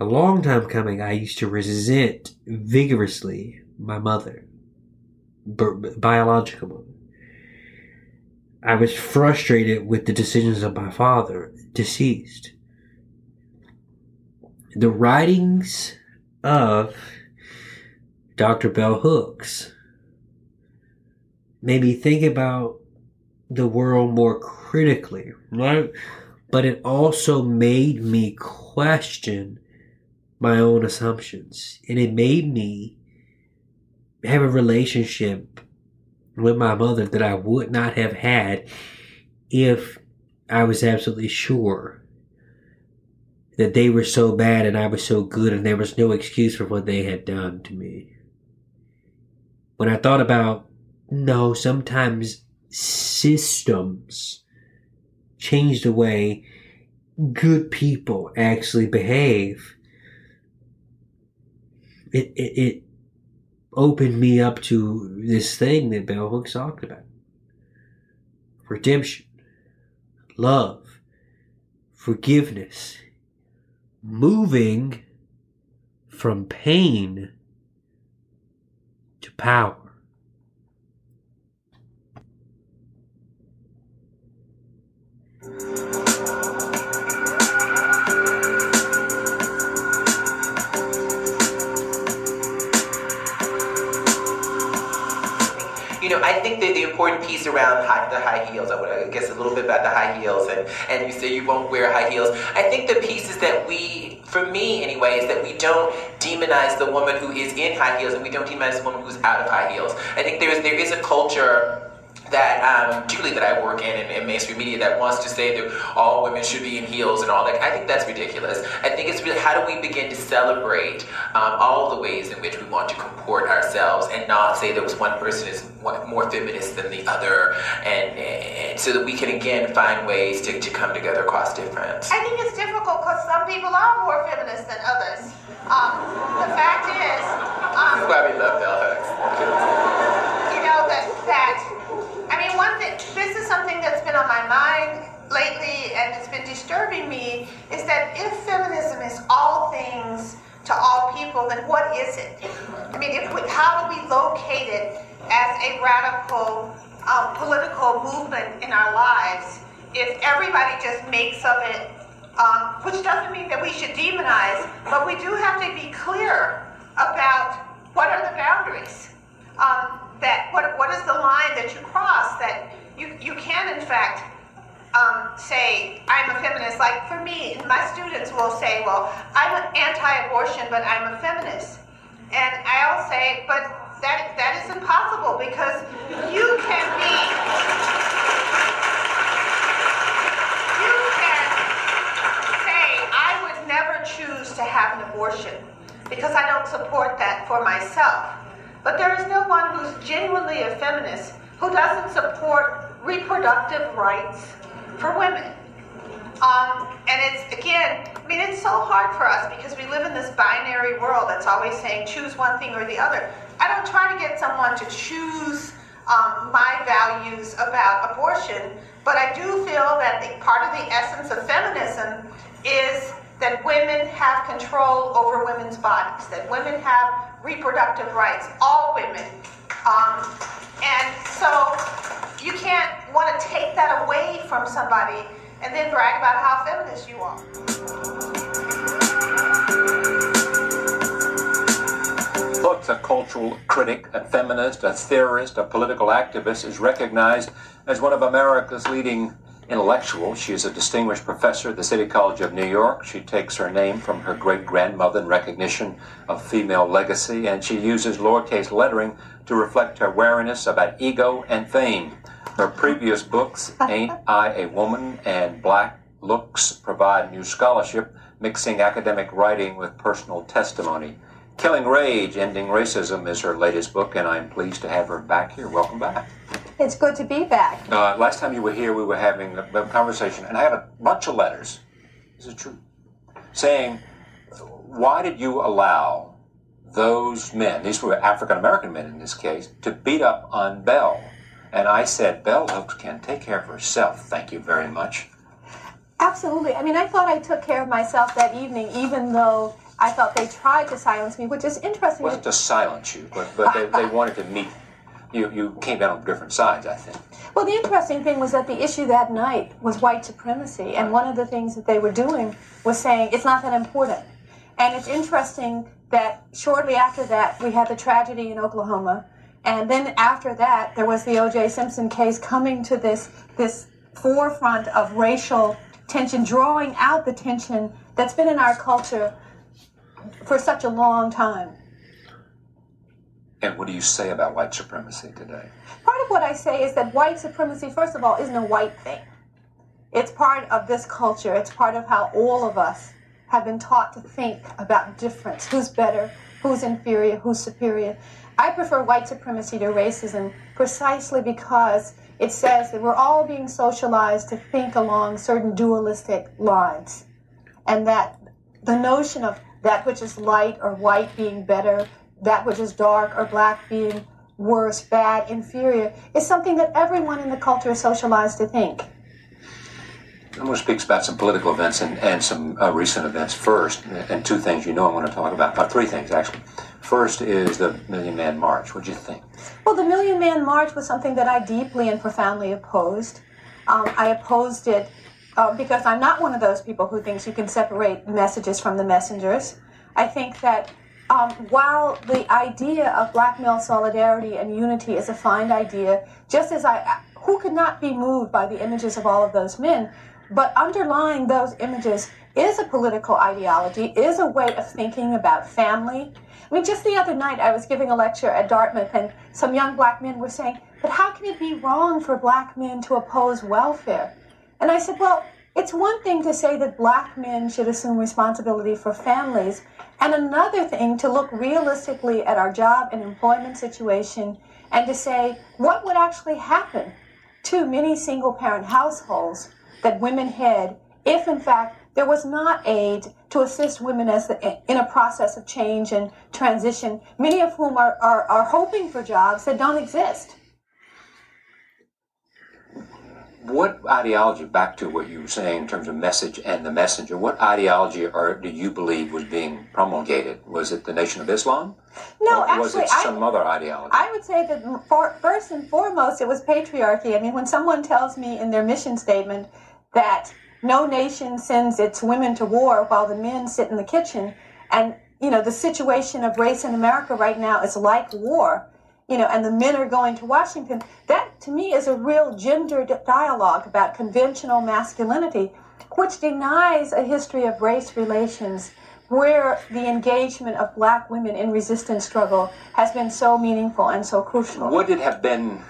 A long time coming, I used to resent vigorously my mother, bi- biological mother. I was frustrated with the decisions of my father, deceased. The writings of Dr. Bell Hooks made me think about the world more critically, right? But it also made me question my own assumptions. And it made me have a relationship with my mother that I would not have had if I was absolutely sure that they were so bad and I was so good and there was no excuse for what they had done to me. When I thought about, no, sometimes systems change the way good people actually behave, it, it, it opened me up to this thing that Bell Hooks talked about redemption, love, forgiveness, moving from pain to power. I think that the important piece around high, the high heels, I, would, I guess a little bit about the high heels, and, and you say you won't wear high heels. I think the piece is that we, for me anyway, is that we don't demonize the woman who is in high heels and we don't demonize the woman who's out of high heels. I think there is, there is a culture that um, particularly that I work in, in in mainstream media that wants to say that all women should be in heels and all that. I think that's ridiculous. I think it's really how do we begin to celebrate um, all the ways in which we want to comport ourselves and not say that one person is one- more feminist than the other, and, and so that we can again find ways to, to come together across difference. I think it's difficult because some people are more feminist than others. Um, the fact is, um, That's why we love Bell Hooks. you know that that I mean one thing this is something that's been on my mind lately and it's been disturbing me is that if feminism is all things to all people then what is it? I mean if we, how do we locate it as a radical um, political movement in our lives if everybody just makes of it um, which doesn't mean that we should demonize but we do have to be clear about what are the boundaries um, that what, what is the line that you cross that you, you can in fact um, say I'm a feminist. Like for me, my students will say, well, I'm anti-abortion, but I'm a feminist. And I'll say, but that that is impossible because you can be you can say I would never choose to have an abortion because I don't support that for myself. But there is no one who's genuinely a feminist who doesn't support reproductive rights for women. Um, and it's again, I mean, it's so hard for us because we live in this binary world that's always saying choose one thing or the other. I don't try to get someone to choose um, my values about abortion, but I do feel that the part of the essence of feminism is that women have control over women's bodies, that women have reproductive rights, all women. Um, and so you can't want to take that away from somebody and then brag about how feminist you are. Hooks, a cultural critic, a feminist, a theorist, a political activist, is recognized as one of America's leading intellectual. She is a distinguished professor at the City College of New York. She takes her name from her great grandmother in recognition of female legacy, and she uses lowercase lettering to reflect her wariness about ego and fame. Her previous books, Ain't I a Woman and Black Looks, provide new scholarship, mixing academic writing with personal testimony. Killing Rage, Ending Racism is her latest book, and I'm pleased to have her back here. Welcome back. It's good to be back. Uh, last time you were here, we were having a, a conversation, and I had a bunch of letters. This is true. Saying, why did you allow those men, these were African American men in this case, to beat up on Bell? And I said, Bell Hooks can take care of herself. Thank you very much. Absolutely. I mean, I thought I took care of myself that evening, even though I thought they tried to silence me, which is interesting. It wasn't to silence you, but, but they, they wanted to meet. You, you came down on different sides, I think. Well, the interesting thing was that the issue that night was white supremacy, and one of the things that they were doing was saying it's not that important. And it's interesting that shortly after that, we had the tragedy in Oklahoma, and then after that, there was the O.J. Simpson case coming to this this forefront of racial tension, drawing out the tension that's been in our culture for such a long time. And what do you say about white supremacy today? Part of what I say is that white supremacy, first of all, isn't a white thing. It's part of this culture. It's part of how all of us have been taught to think about difference who's better, who's inferior, who's superior. I prefer white supremacy to racism precisely because it says that we're all being socialized to think along certain dualistic lines. And that the notion of that which is light or white being better, that which is dark or black being worse, bad, inferior, is something that everyone in the culture is socialized to think. I'm going to speak about some political events and, and some uh, recent events first, and two things you know I want to talk about. Uh, three things, actually. First is the Million Man March. What do you think? Well, the Million Man March was something that I deeply and profoundly opposed. Um, I opposed it uh, because I'm not one of those people who thinks you can separate messages from the messengers. I think that um, while the idea of black male solidarity and unity is a fine idea, just as I, who could not be moved by the images of all of those men, but underlying those images is a political ideology, is a way of thinking about family. I mean, just the other night I was giving a lecture at Dartmouth, and some young black men were saying, But how can it be wrong for black men to oppose welfare? And I said, Well, it's one thing to say that black men should assume responsibility for families, and another thing to look realistically at our job and employment situation and to say what would actually happen to many single parent households that women head if, in fact, there was not aid to assist women as the, in a process of change and transition, many of whom are, are, are hoping for jobs that don't exist. What ideology, back to what you were saying in terms of message and the messenger, what ideology or do you believe was being promulgated? Was it the Nation of Islam? No, or was actually, it some I, other ideology? I would say that for, first and foremost, it was patriarchy. I mean, when someone tells me in their mission statement that no nation sends its women to war while the men sit in the kitchen, and you know the situation of race in America right now is like war, you know, and the men are going to Washington. That to me is a real gender dialogue about conventional masculinity, which denies a history of race relations where the engagement of black women in resistance struggle has been so meaningful and so crucial. Would it have been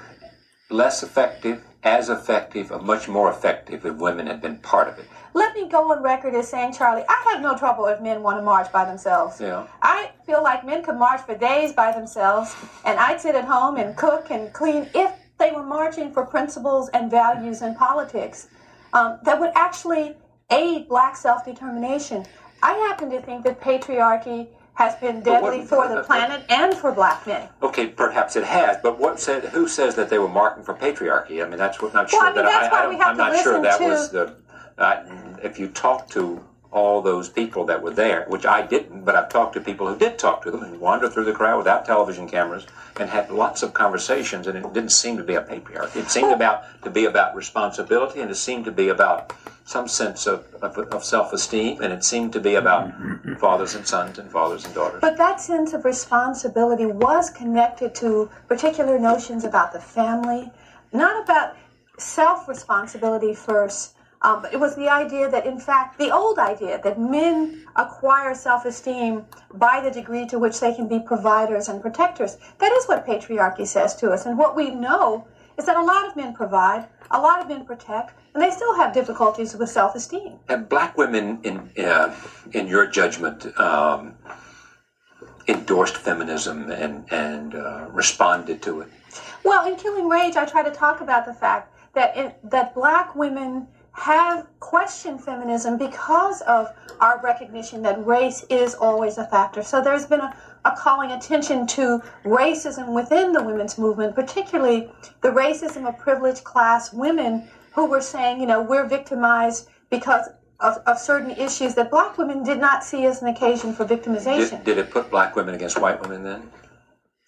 less effective, as effective, or much more effective if women had been part of it? Let me go on record as saying, Charlie, I have no trouble if men want to march by themselves. Yeah. I feel like men could march for days by themselves, and I'd sit at home and cook and clean if they were marching for principles and values and politics um, that would actually aid black self determination. I happen to think that patriarchy has been But what- deadly for the planet and for black men. Okay, perhaps it has, but what said? Who says that they were marking for patriarchy? I mean, that's what. Not Well, sure I mean, that that's why I, we I, have I'm to not sure that to- was the. I, if you talk to all those people that were there, which I didn't, but I've talked to people who did talk to them and wandered through the crowd without television cameras and had lots of conversations, and it didn't seem to be a patriarchy. It seemed oh. about to be about responsibility, and it seemed to be about some sense of, of, of self-esteem, and it seemed to be about fathers and sons and fathers and daughters. But that sense of responsibility was connected to particular notions about the family, not about. self responsibility first. Um, but it was the idea that, in fact, the old idea that men acquire self esteem by the degree to which they can be providers and protectors. That is what patriarchy says to us. And what we know is that a lot of men provide, a lot of men protect, and they still have difficulties with self esteem. Have black women, in uh, in your judgment, um, endorsed feminism and and uh, responded to it? Well, in Killing Rage, I try to talk about the fact that in, that black women have questioned feminism because of our recognition that race is always a factor. So there's been a, a calling attention to racism within the women's movement, particularly the racism of privileged class women who were saying, you know, we're victimized because of, of certain issues that black women did not see as an occasion for victimization. Did, did it put black women against white women then?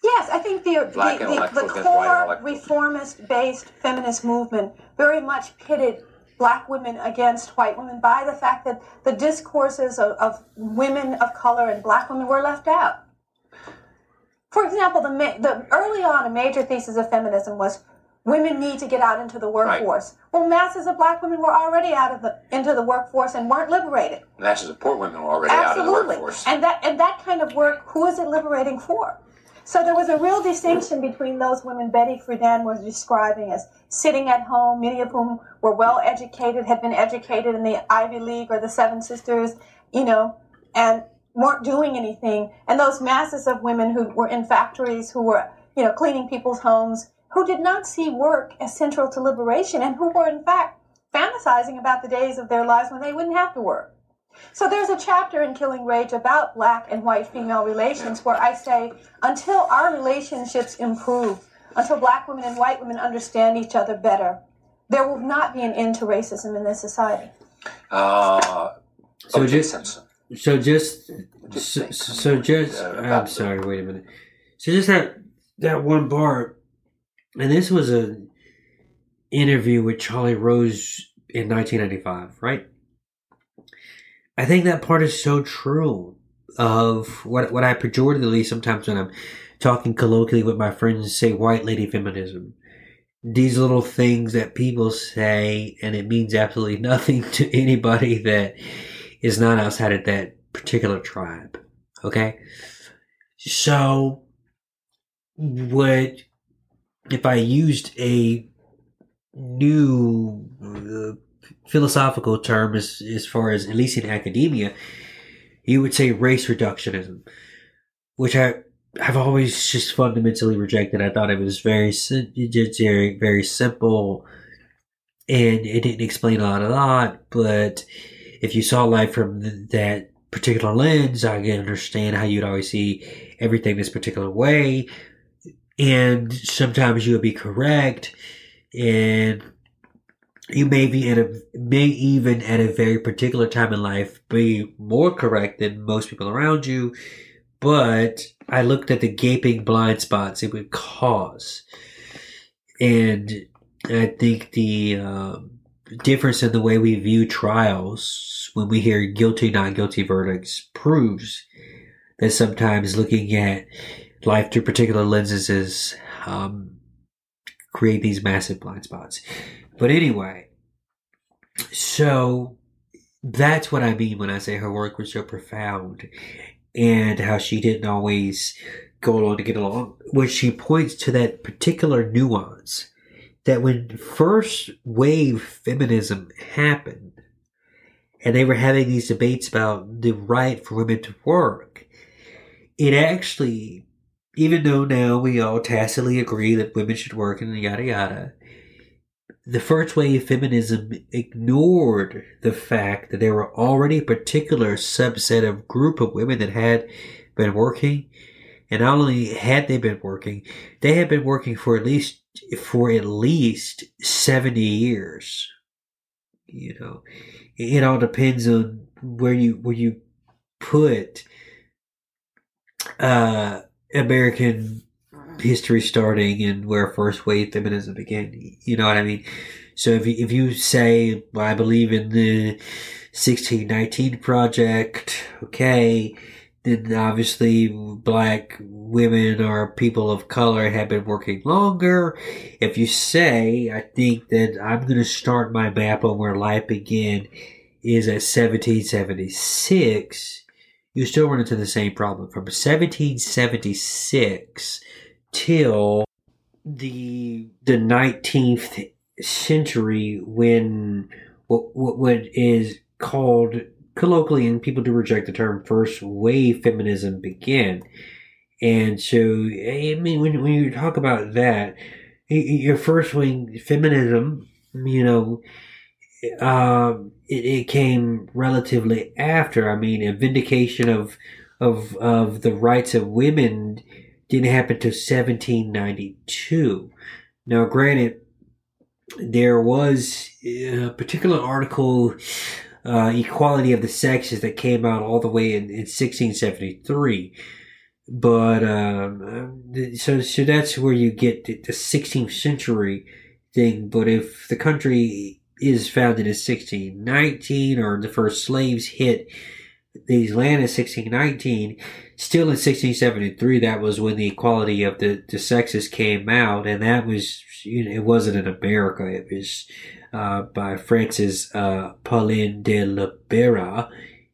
Yes, I think the Black the, the, the core reformist-based feminist movement very much pitted black women against white women by the fact that the discourses of, of women of color and black women were left out. For example, the, the early on a major thesis of feminism was women need to get out into the workforce. Well, masses of black women were already out of the into the workforce and weren't liberated. Masses of poor women were already out of the Absolutely. workforce. And that and that kind of work, who is it liberating for? So there was a real distinction between those women Betty Friedan was describing as sitting at home, many of whom were well educated, had been educated in the Ivy League or the Seven Sisters, you know, and weren't doing anything. And those masses of women who were in factories, who were, you know, cleaning people's homes, who did not see work as central to liberation and who were in fact fantasizing about the days of their lives when they wouldn't have to work. So there's a chapter in Killing Rage about black and white female relations where I say until our relationships improve, until black women and white women understand each other better, there will not be an end to racism in this society. Uh, So O.J. just, so just, so, so just, uh, I'm sorry, wait a minute. So just that, that one bar, and this was a interview with Charlie Rose in 1995, right? I think that part is so true of what, what I pejoratively sometimes when I'm talking colloquially with my friends say white lady feminism. These little things that people say, and it means absolutely nothing to anybody that is not outside of that particular tribe. Okay? So, what if I used a new uh, philosophical term as, as far as at least in academia, you would say race reductionism, which I I've always just fundamentally rejected. I thought it was very very very simple, and it didn't explain a lot, a lot. But if you saw life from th- that particular lens, I can understand how you'd always see everything this particular way, and sometimes you would be correct, and you may be at a may even at a very particular time in life be more correct than most people around you but i looked at the gaping blind spots it would cause. And i think the um, difference in the way we view trials when we hear guilty not guilty verdicts proves that sometimes looking at life through particular lenses is um, create these massive blind spots but anyway, so that's what I mean when I say her work was so profound and how she didn't always go along to get along. When she points to that particular nuance that when first wave feminism happened and they were having these debates about the right for women to work, it actually, even though now we all tacitly agree that women should work and yada yada, the first wave feminism ignored the fact that there were already a particular subset of group of women that had been working. And not only had they been working they had been working for at least for at least 70 years. You know it all depends on where you where you put uh american history starting and where first wave feminism began. You know what I mean? So if you, if you say, well, I believe in the 1619 project, okay, then obviously black women or people of color have been working longer. If you say, I think that I'm going to start my map on where life began is at 1776, you still run into the same problem. From 1776 till the the 19th century when what what, what is called colloquially and people do reject the term first wave feminism began. And so i mean when, when you talk about that your first wave feminism you know um, it, it came relatively after. I mean a vindication of of of the rights of women didn't happen until 1792 now granted there was a particular article, uh, Equality of the Sexes, that came out all the way in, in 1673. But, um, so, so that's where you get the 16th century thing. But if the country is founded in 1619 or the first slaves hit these land in 1619, still in 1673, that was when the equality of the, the sexes came out, and that was you know, it wasn't in America. It was uh, by Francis uh, Poullain de la Barre,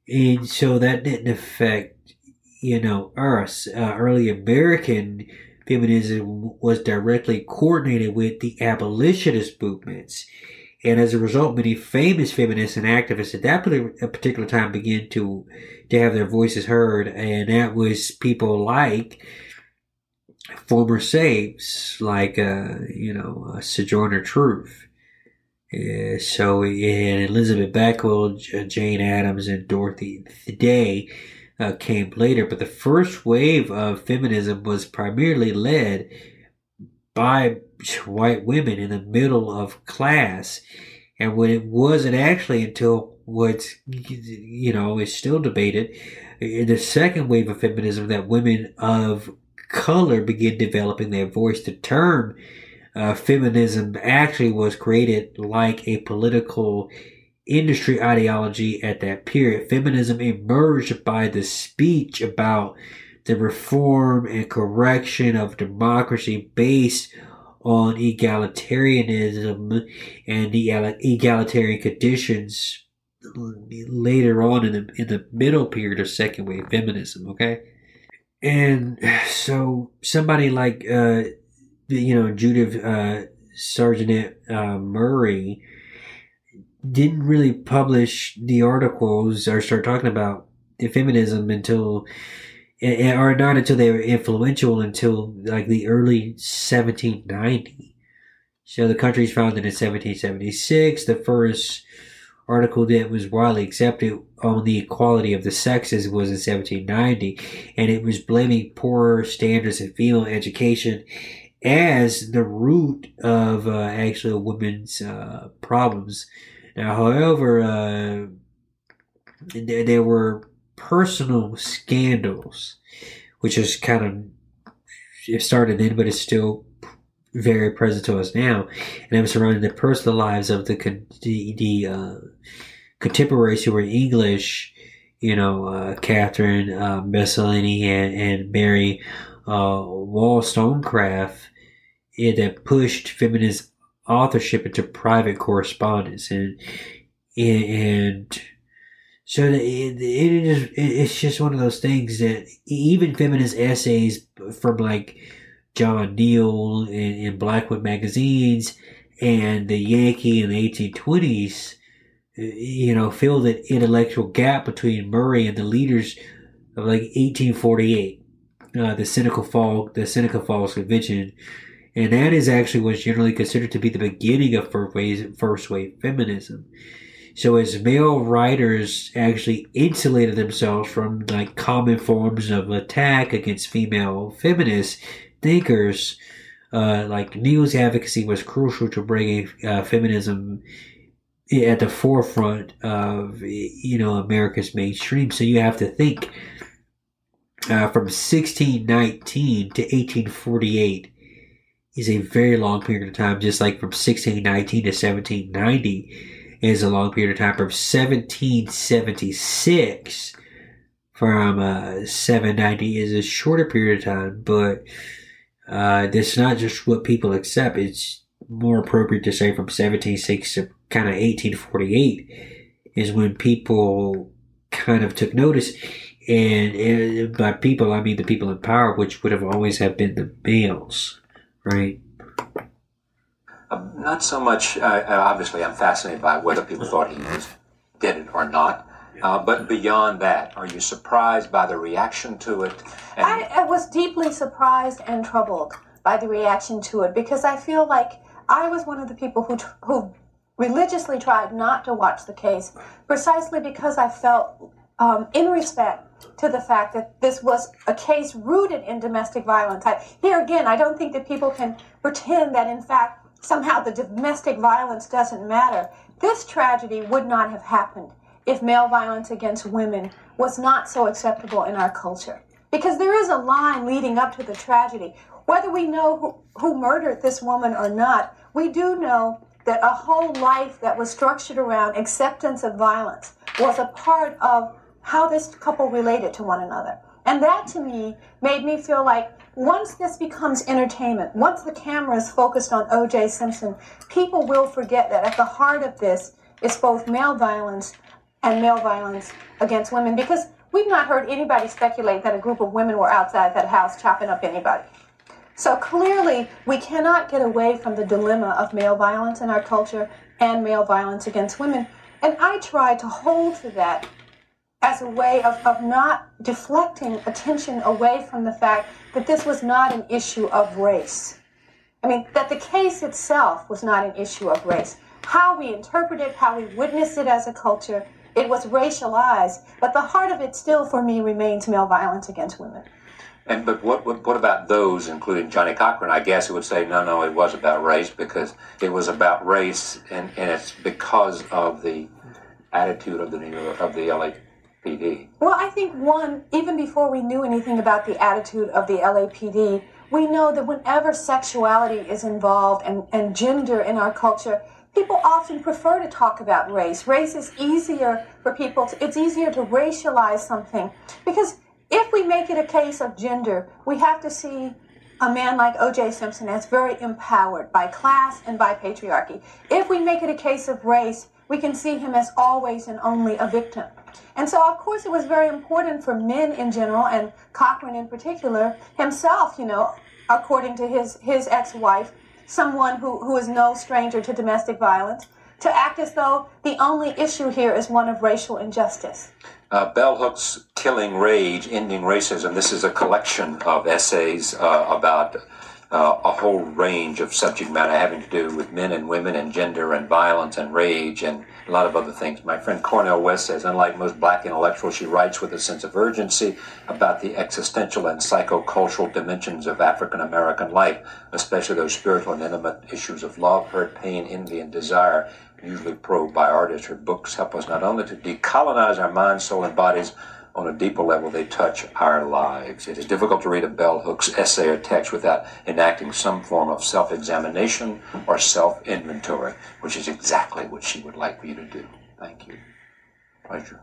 and so that didn't affect you know us. Uh, early American feminism was directly coordinated with the abolitionist movements. And as a result, many famous feminists and activists at that particular time began to to have their voices heard, and that was people like former saves like uh, you know uh, Sojourner Truth. Uh, so and Elizabeth Beckwith, Jane Addams, and Dorothy Day uh, came later, but the first wave of feminism was primarily led by white women in the middle of class, and when it wasn't actually until what you know is still debated in the second wave of feminism that women of color began developing their voice. The term uh, feminism actually was created like a political industry ideology at that period. Feminism emerged by the speech about the reform and correction of democracy based on egalitarianism and the egalitarian conditions later on in the in the middle period of second wave feminism. Okay, and so somebody like, uh, you know, Judith uh, Sargent uh, Murray didn't really publish the articles or start talking about feminism until, or not until they were influential until like the early 1790. So the country's founded in 1776. The first article that was widely accepted on the equality of the sexes was in 1790, and it was blaming poor standards in female education as the root of uh, actually a woman's uh, problems. Now, however, uh, there, there were personal scandals, which is kind of it started then, but it's still very present to us now, and I'm surrounding the personal lives of the the, the uh, contemporaries who were English, you know, uh, Catherine uh, and, and Mary uh, Wollstonecraft, it that pushed feminist authorship into private correspondence, and and so it, it is it's just one of those things that even feminist essays from like John Neal in, in Blackwood magazines and the Yankee in the 1820s, you know, fill that intellectual gap between Murray and the leaders of like 1848, uh, the Seneca Fall, the Seneca Falls Convention, and that is actually what's generally considered to be the beginning of first wave, first wave feminism. So as male writers actually insulated themselves from like common forms of attack against female feminists, thinkers, uh, like Neal's advocacy was crucial to bringing uh, feminism at the forefront of you know America's mainstream. So you have to think uh, from 1619 to 1848 is a very long period of time. Just like from 1619 to 1790 is a long period of time. From 1776 from uh, 790 is a shorter period of time, but uh, that's not just what people accept. It's more appropriate to say from 1760 to kind of 1848 is when people kind of took notice. And, and by people, I mean the people in power, which would have always have been the males, right? Not so much. Uh, obviously, I'm fascinated by whether people thought he was did it or not. Uh, but beyond that, are you surprised by the reaction to it? And I, I was deeply surprised and troubled by the reaction to it because I feel like I was one of the people who who religiously tried not to watch the case precisely because I felt, um, in respect to the fact that this was a case rooted in domestic violence. I, here again, I don't think that people can pretend that in fact somehow the domestic violence doesn't matter. This tragedy would not have happened if male violence against women was not so acceptable in our culture. Because there is a line leading up to the tragedy. Whether we know who, who murdered this woman or not, we do know that a whole life that was structured around acceptance of violence was a part of how this couple related to one another. And that to me made me feel like once this becomes entertainment, once the camera is focused on O.J. Simpson, people will forget that at the heart of this is both male violence and male violence against women because we've not heard anybody speculate that a group of women were outside that house chopping up anybody. So clearly, we cannot get away from the dilemma of male violence in our culture and male violence against women. And I try to hold to that as a way of, of not deflecting attention away from the fact that this was not an issue of race. I mean, that the case itself was not an issue of race. How we interpret it, how we witness it as a culture, it was racialized, but the heart of it still, for me, remains male violence against women. And but what, what about those, including Johnnie Cochran? I guess who would say no, no, it was about race because it was about race, and, and it's because of the attitude of the New York, of the LAPD. Well, I think one, even before we knew anything about the attitude of the LAPD, we know that whenever sexuality is involved and, and gender in our culture, people often prefer to talk about race. Race is easier for people, to, it's easier to racialize something. Because if we make it a case of gender, we have to see a man like O.J. Simpson as very empowered by class and by patriarchy. If we make it a case of race, we can see him as always and only a victim. And so, of course, it was very important for men in general, and Cochran in particular, himself, you know, according to his, his ex wife, someone who, who is no stranger to domestic violence, to act as though the only issue here is one of racial injustice. Uh, Bell Hooks' Killing Rage, Ending Racism. This is a collection of essays uh, about uh, a whole range of subject matter having to do with men and women and gender and violence and rage and a lot of other things. My friend Cornel West says, unlike most black intellectuals, she writes with a sense of urgency about the existential and psychocultural dimensions of African American life, especially those spiritual and intimate issues of love, hurt, pain, envy, and desire, usually probed by artists. Her books help us not only to decolonize our minds, soul, and bodies, on a deeper level, they touch our lives. It is difficult to read a bell hooks' essay or text without enacting some form of self examination or self inventory, which is exactly what she would like for you to do. Thank you. Pleasure.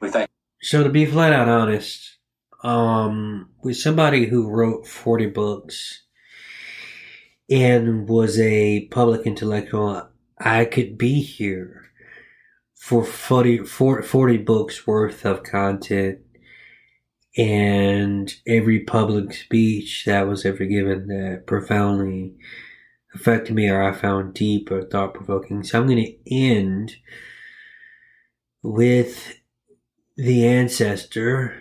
We thank So to be flat out honest, um, with somebody who wrote 40 books and was a public intellectual, I could be here for 40, 40 books worth of content and every public speech that was ever given that profoundly affected me or I found deep or thought provoking. So I'm going to end with the ancestor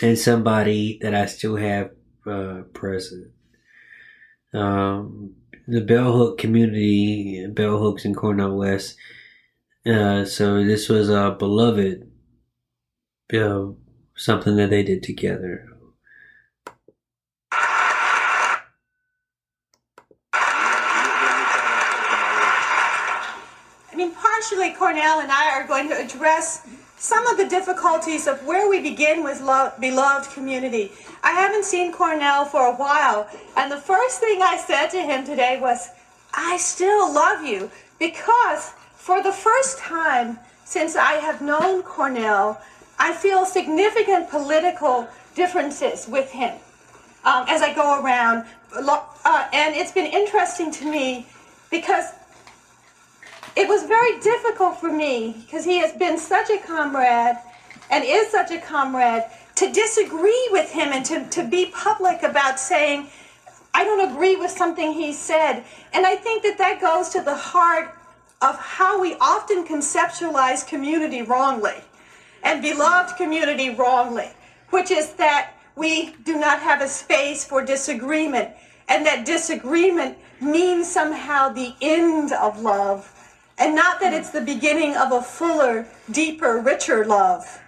and somebody that I still have uh, present. Um, the bell hook community, bell hooks in Cornel West. Uh, so this was a beloved, uh, something that they did together. I mean, partially Cornel and I are going to address some of the difficulties of where we begin with love, beloved community. I haven't seen Cornel for a while, and the first thing I said to him today was, I still love you because for the first time since I have known Cornel, I feel significant political differences with him um, as I go around. Uh, and it's been interesting to me because it was very difficult for me because he has been such a comrade and is such a comrade to disagree with him and to, to be public about saying, I don't agree with something he said. And I think that that goes to the heart of how we often conceptualize community wrongly and beloved community wrongly, which is that we do not have a space for disagreement and that disagreement means somehow the end of love and not that it's the beginning of a fuller, deeper, richer love.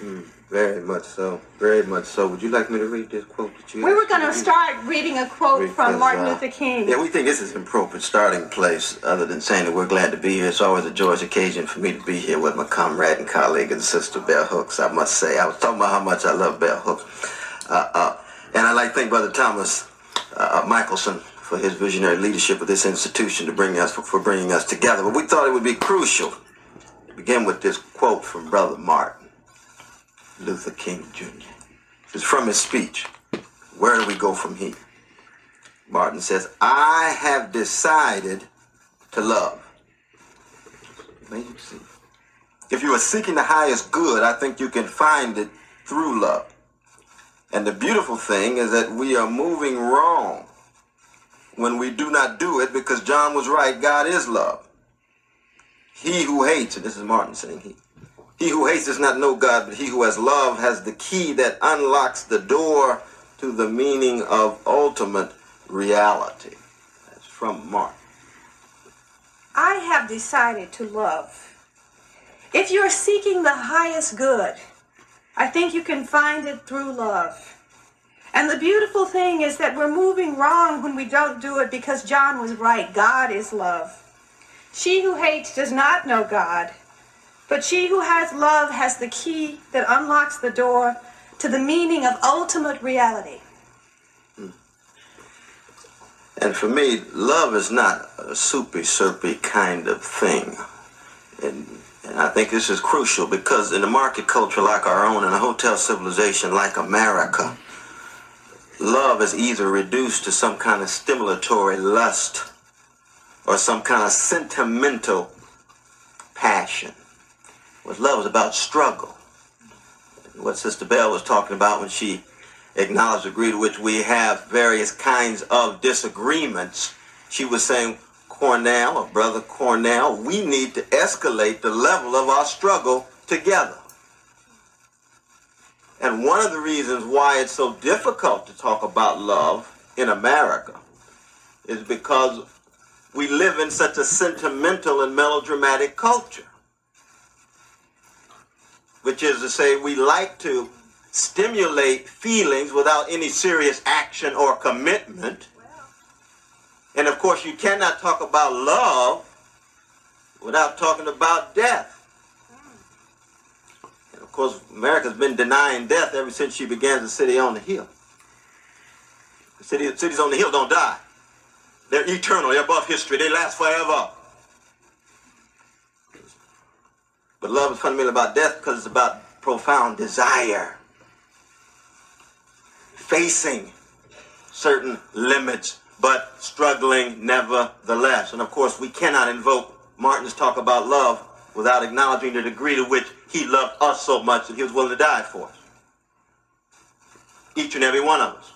Mm, very much so. Very much so. Would you like me to read this quote that you We were going to start reading a quote Because, from Martin uh, Luther King. Yeah, we think this is an appropriate starting place, other than saying that we're glad to be here. It's always a joyous occasion for me to be here with my comrade and colleague and sister, Bell Hooks, I must say. I was talking about how much I love Bell Hooks. Uh, uh, and I'd like to thank Brother Thomas uh, Michelson for his visionary leadership of this institution to bring us, for, for bringing us together. But we thought it would be crucial to begin with this quote from Brother Martin Luther King Jr. It's from his speech. Where do we go from here? Martin says, I have decided to love. If you are seeking the highest good, I think you can find it through love. And the beautiful thing is that we are moving wrong when we do not do it because John was right. God is love. He who hates, and this is Martin saying he, he who hates does not know God, but he who has love has the key that unlocks the door to the meaning of ultimate reality. That's from Mark. I have decided to love. If you're seeking the highest good, I think you can find it through love. And the beautiful thing is that we're moving wrong when we don't do it because John was right. God is love. She who hates does not know God, but she who has love has the key that unlocks the door to the meaning of ultimate reality. Hmm. And for me, love is not a soupy, syrupy kind of thing. And, and I think this is crucial because in a market culture like our own, in a hotel civilization like America, love is either reduced to some kind of stimulatory lust or some kind of sentimental passion. What love is about struggle. What Sister Bell was talking about when she acknowledged the degree to which we have various kinds of disagreements. She was saying, Cornel, or Brother Cornel, we need to escalate the level of our struggle together. And one of the reasons why it's so difficult to talk about love in America is because we live in such a sentimental and melodramatic culture. Which is to say, we like to stimulate feelings without any serious action or commitment. And of course, you cannot talk about love without talking about death. And of course, America's been denying death ever since she began the city on the hill. The city, cities on the hill don't die. They're eternal. They're above history. They last forever. But love is fundamentally about death because it's about profound desire. Facing certain limits, but struggling nevertheless. And of course, we cannot invoke Martin's talk about love without acknowledging the degree to which he loved us so much that he was willing to die for us. Each and every one of us.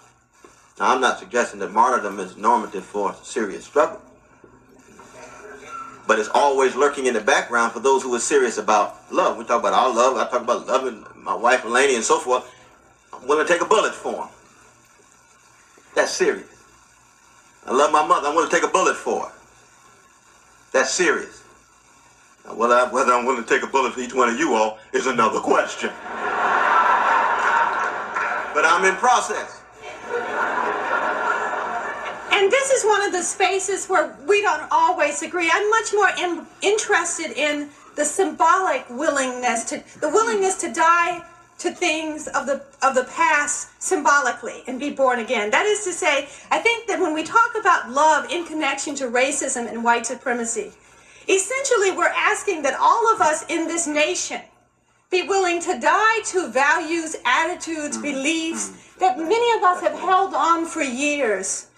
Now, I'm not suggesting that martyrdom is normative for serious struggle. But it's always lurking in the background for those who are serious about love. We talk about our love. I talk about loving my wife, Eleni, and so forth. I'm willing to take a bullet for them. That's serious. I love my mother. I'm willing to take a bullet for her. That's serious. Now, whether, I, whether I'm willing to take a bullet for each one of you all is another question. but I'm in process. And this is one of the spaces where we don't always agree. I'm much more in, interested in the symbolic willingness to the willingness to die to things of the of the past symbolically and be born again. That is to say, I think that when we talk about love in connection to racism and white supremacy, essentially we're asking that all of us in this nation be willing to die to values, attitudes, beliefs that many of us have held on for years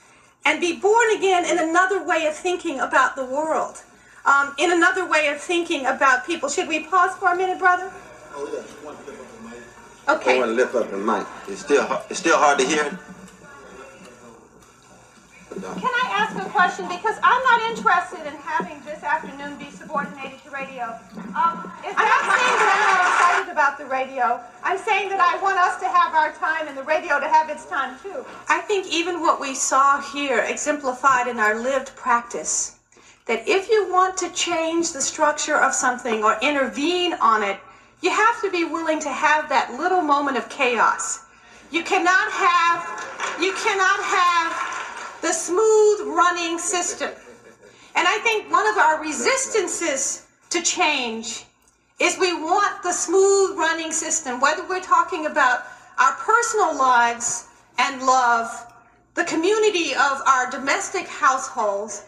and be born again in another way of thinking about the world, um, in another way of thinking about people. Should we pause for a minute, brother? Okay. I want to lift up the mic. It's still it's still hard to hear. Can I ask a question? Because I'm not interested in having this afternoon be subordinated to radio. Um, I'm not saying that I'm not excited about the radio. I'm saying that I want us to have our time and the radio to have its time too. I think even what we saw here exemplified in our lived practice that if you want to change the structure of something or intervene on it, you have to be willing to have that little moment of chaos. You cannot have you cannot have the smooth running system. And I think one of our resistances to change is we want the smooth running system, whether we're talking about our personal lives and love, the community of our domestic households,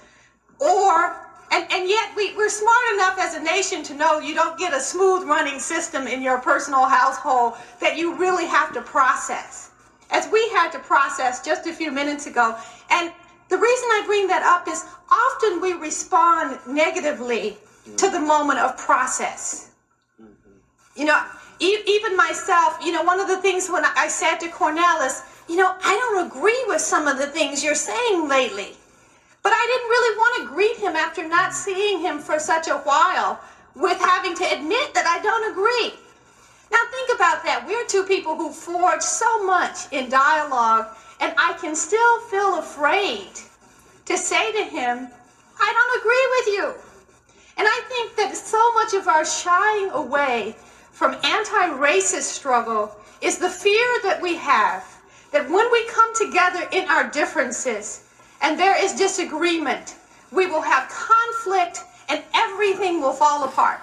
or and, and yet we, we're smart enough as a nation to know you don't get a smooth running system in your personal household that you really have to process as we had to process just a few minutes ago. And the reason I bring that up is often we respond negatively to the moment of process. You know, e- even myself, you know, one of the things when I said to Cornel is, you know, I don't agree with some of the things you're saying lately. But I didn't really want to greet him after not seeing him for such a while with having to admit that I don't agree. Now think about that. We're two people who forged so much in dialogue, and I can still feel afraid to say to him, I don't agree with you. And I think that so much of our shying away from anti-racist struggle is the fear that we have that when we come together in our differences and there is disagreement, we will have conflict and everything will fall apart.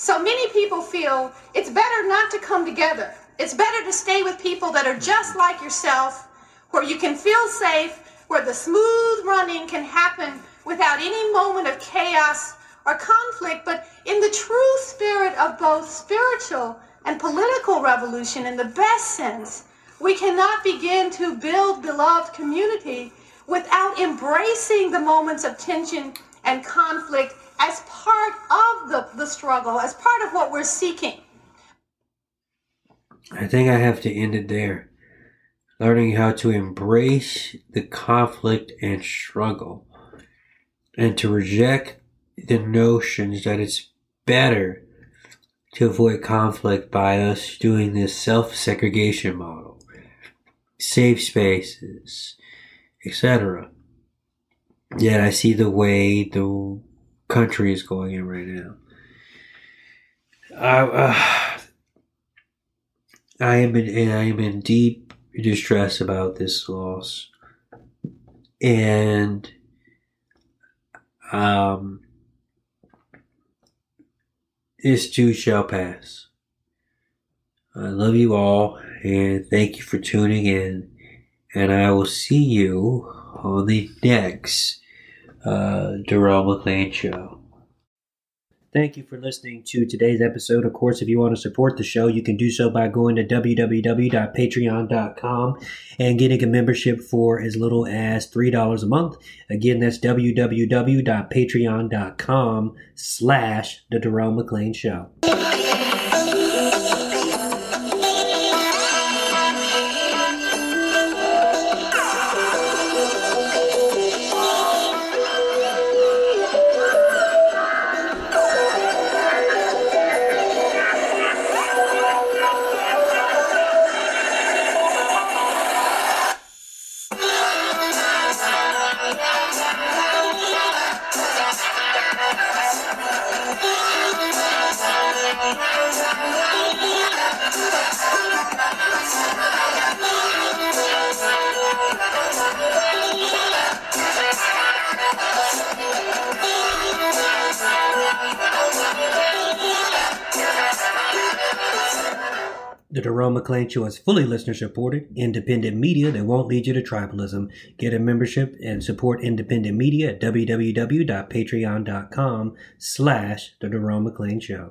So many people feel it's better not to come together. It's better to stay with people that are just like yourself, where you can feel safe, where the smooth running can happen without any moment of chaos or conflict, but in the true spirit of both spiritual and political revolution, in the best sense, we cannot begin to build beloved community without embracing the moments of tension and conflict as part of the, the struggle, as part of what we're seeking. I think I have to end it there. Learning how to embrace the conflict and struggle and to reject the notions that it's better to avoid conflict by us doing this self segregation model, safe spaces, etc. Yet I see the way the country is going in right now. I, uh, I am in I am in deep distress about this loss, and um, this too shall pass. I love you all, and thank you for tuning in. And I will see you on the next uh, Darrell McClain show. Thank you for listening to today's episode. Of course, if you want to support the show, you can do so by going to www.patreon.com and getting a membership for as little as $3 a month. Again, that's www.patreon.com slash The Darrell McClain Show. Darrell Show is fully listener supported, independent media that won't lead you to tribalism. Get a membership and support independent media at www.patreon.com slash The Darrell McClain Show.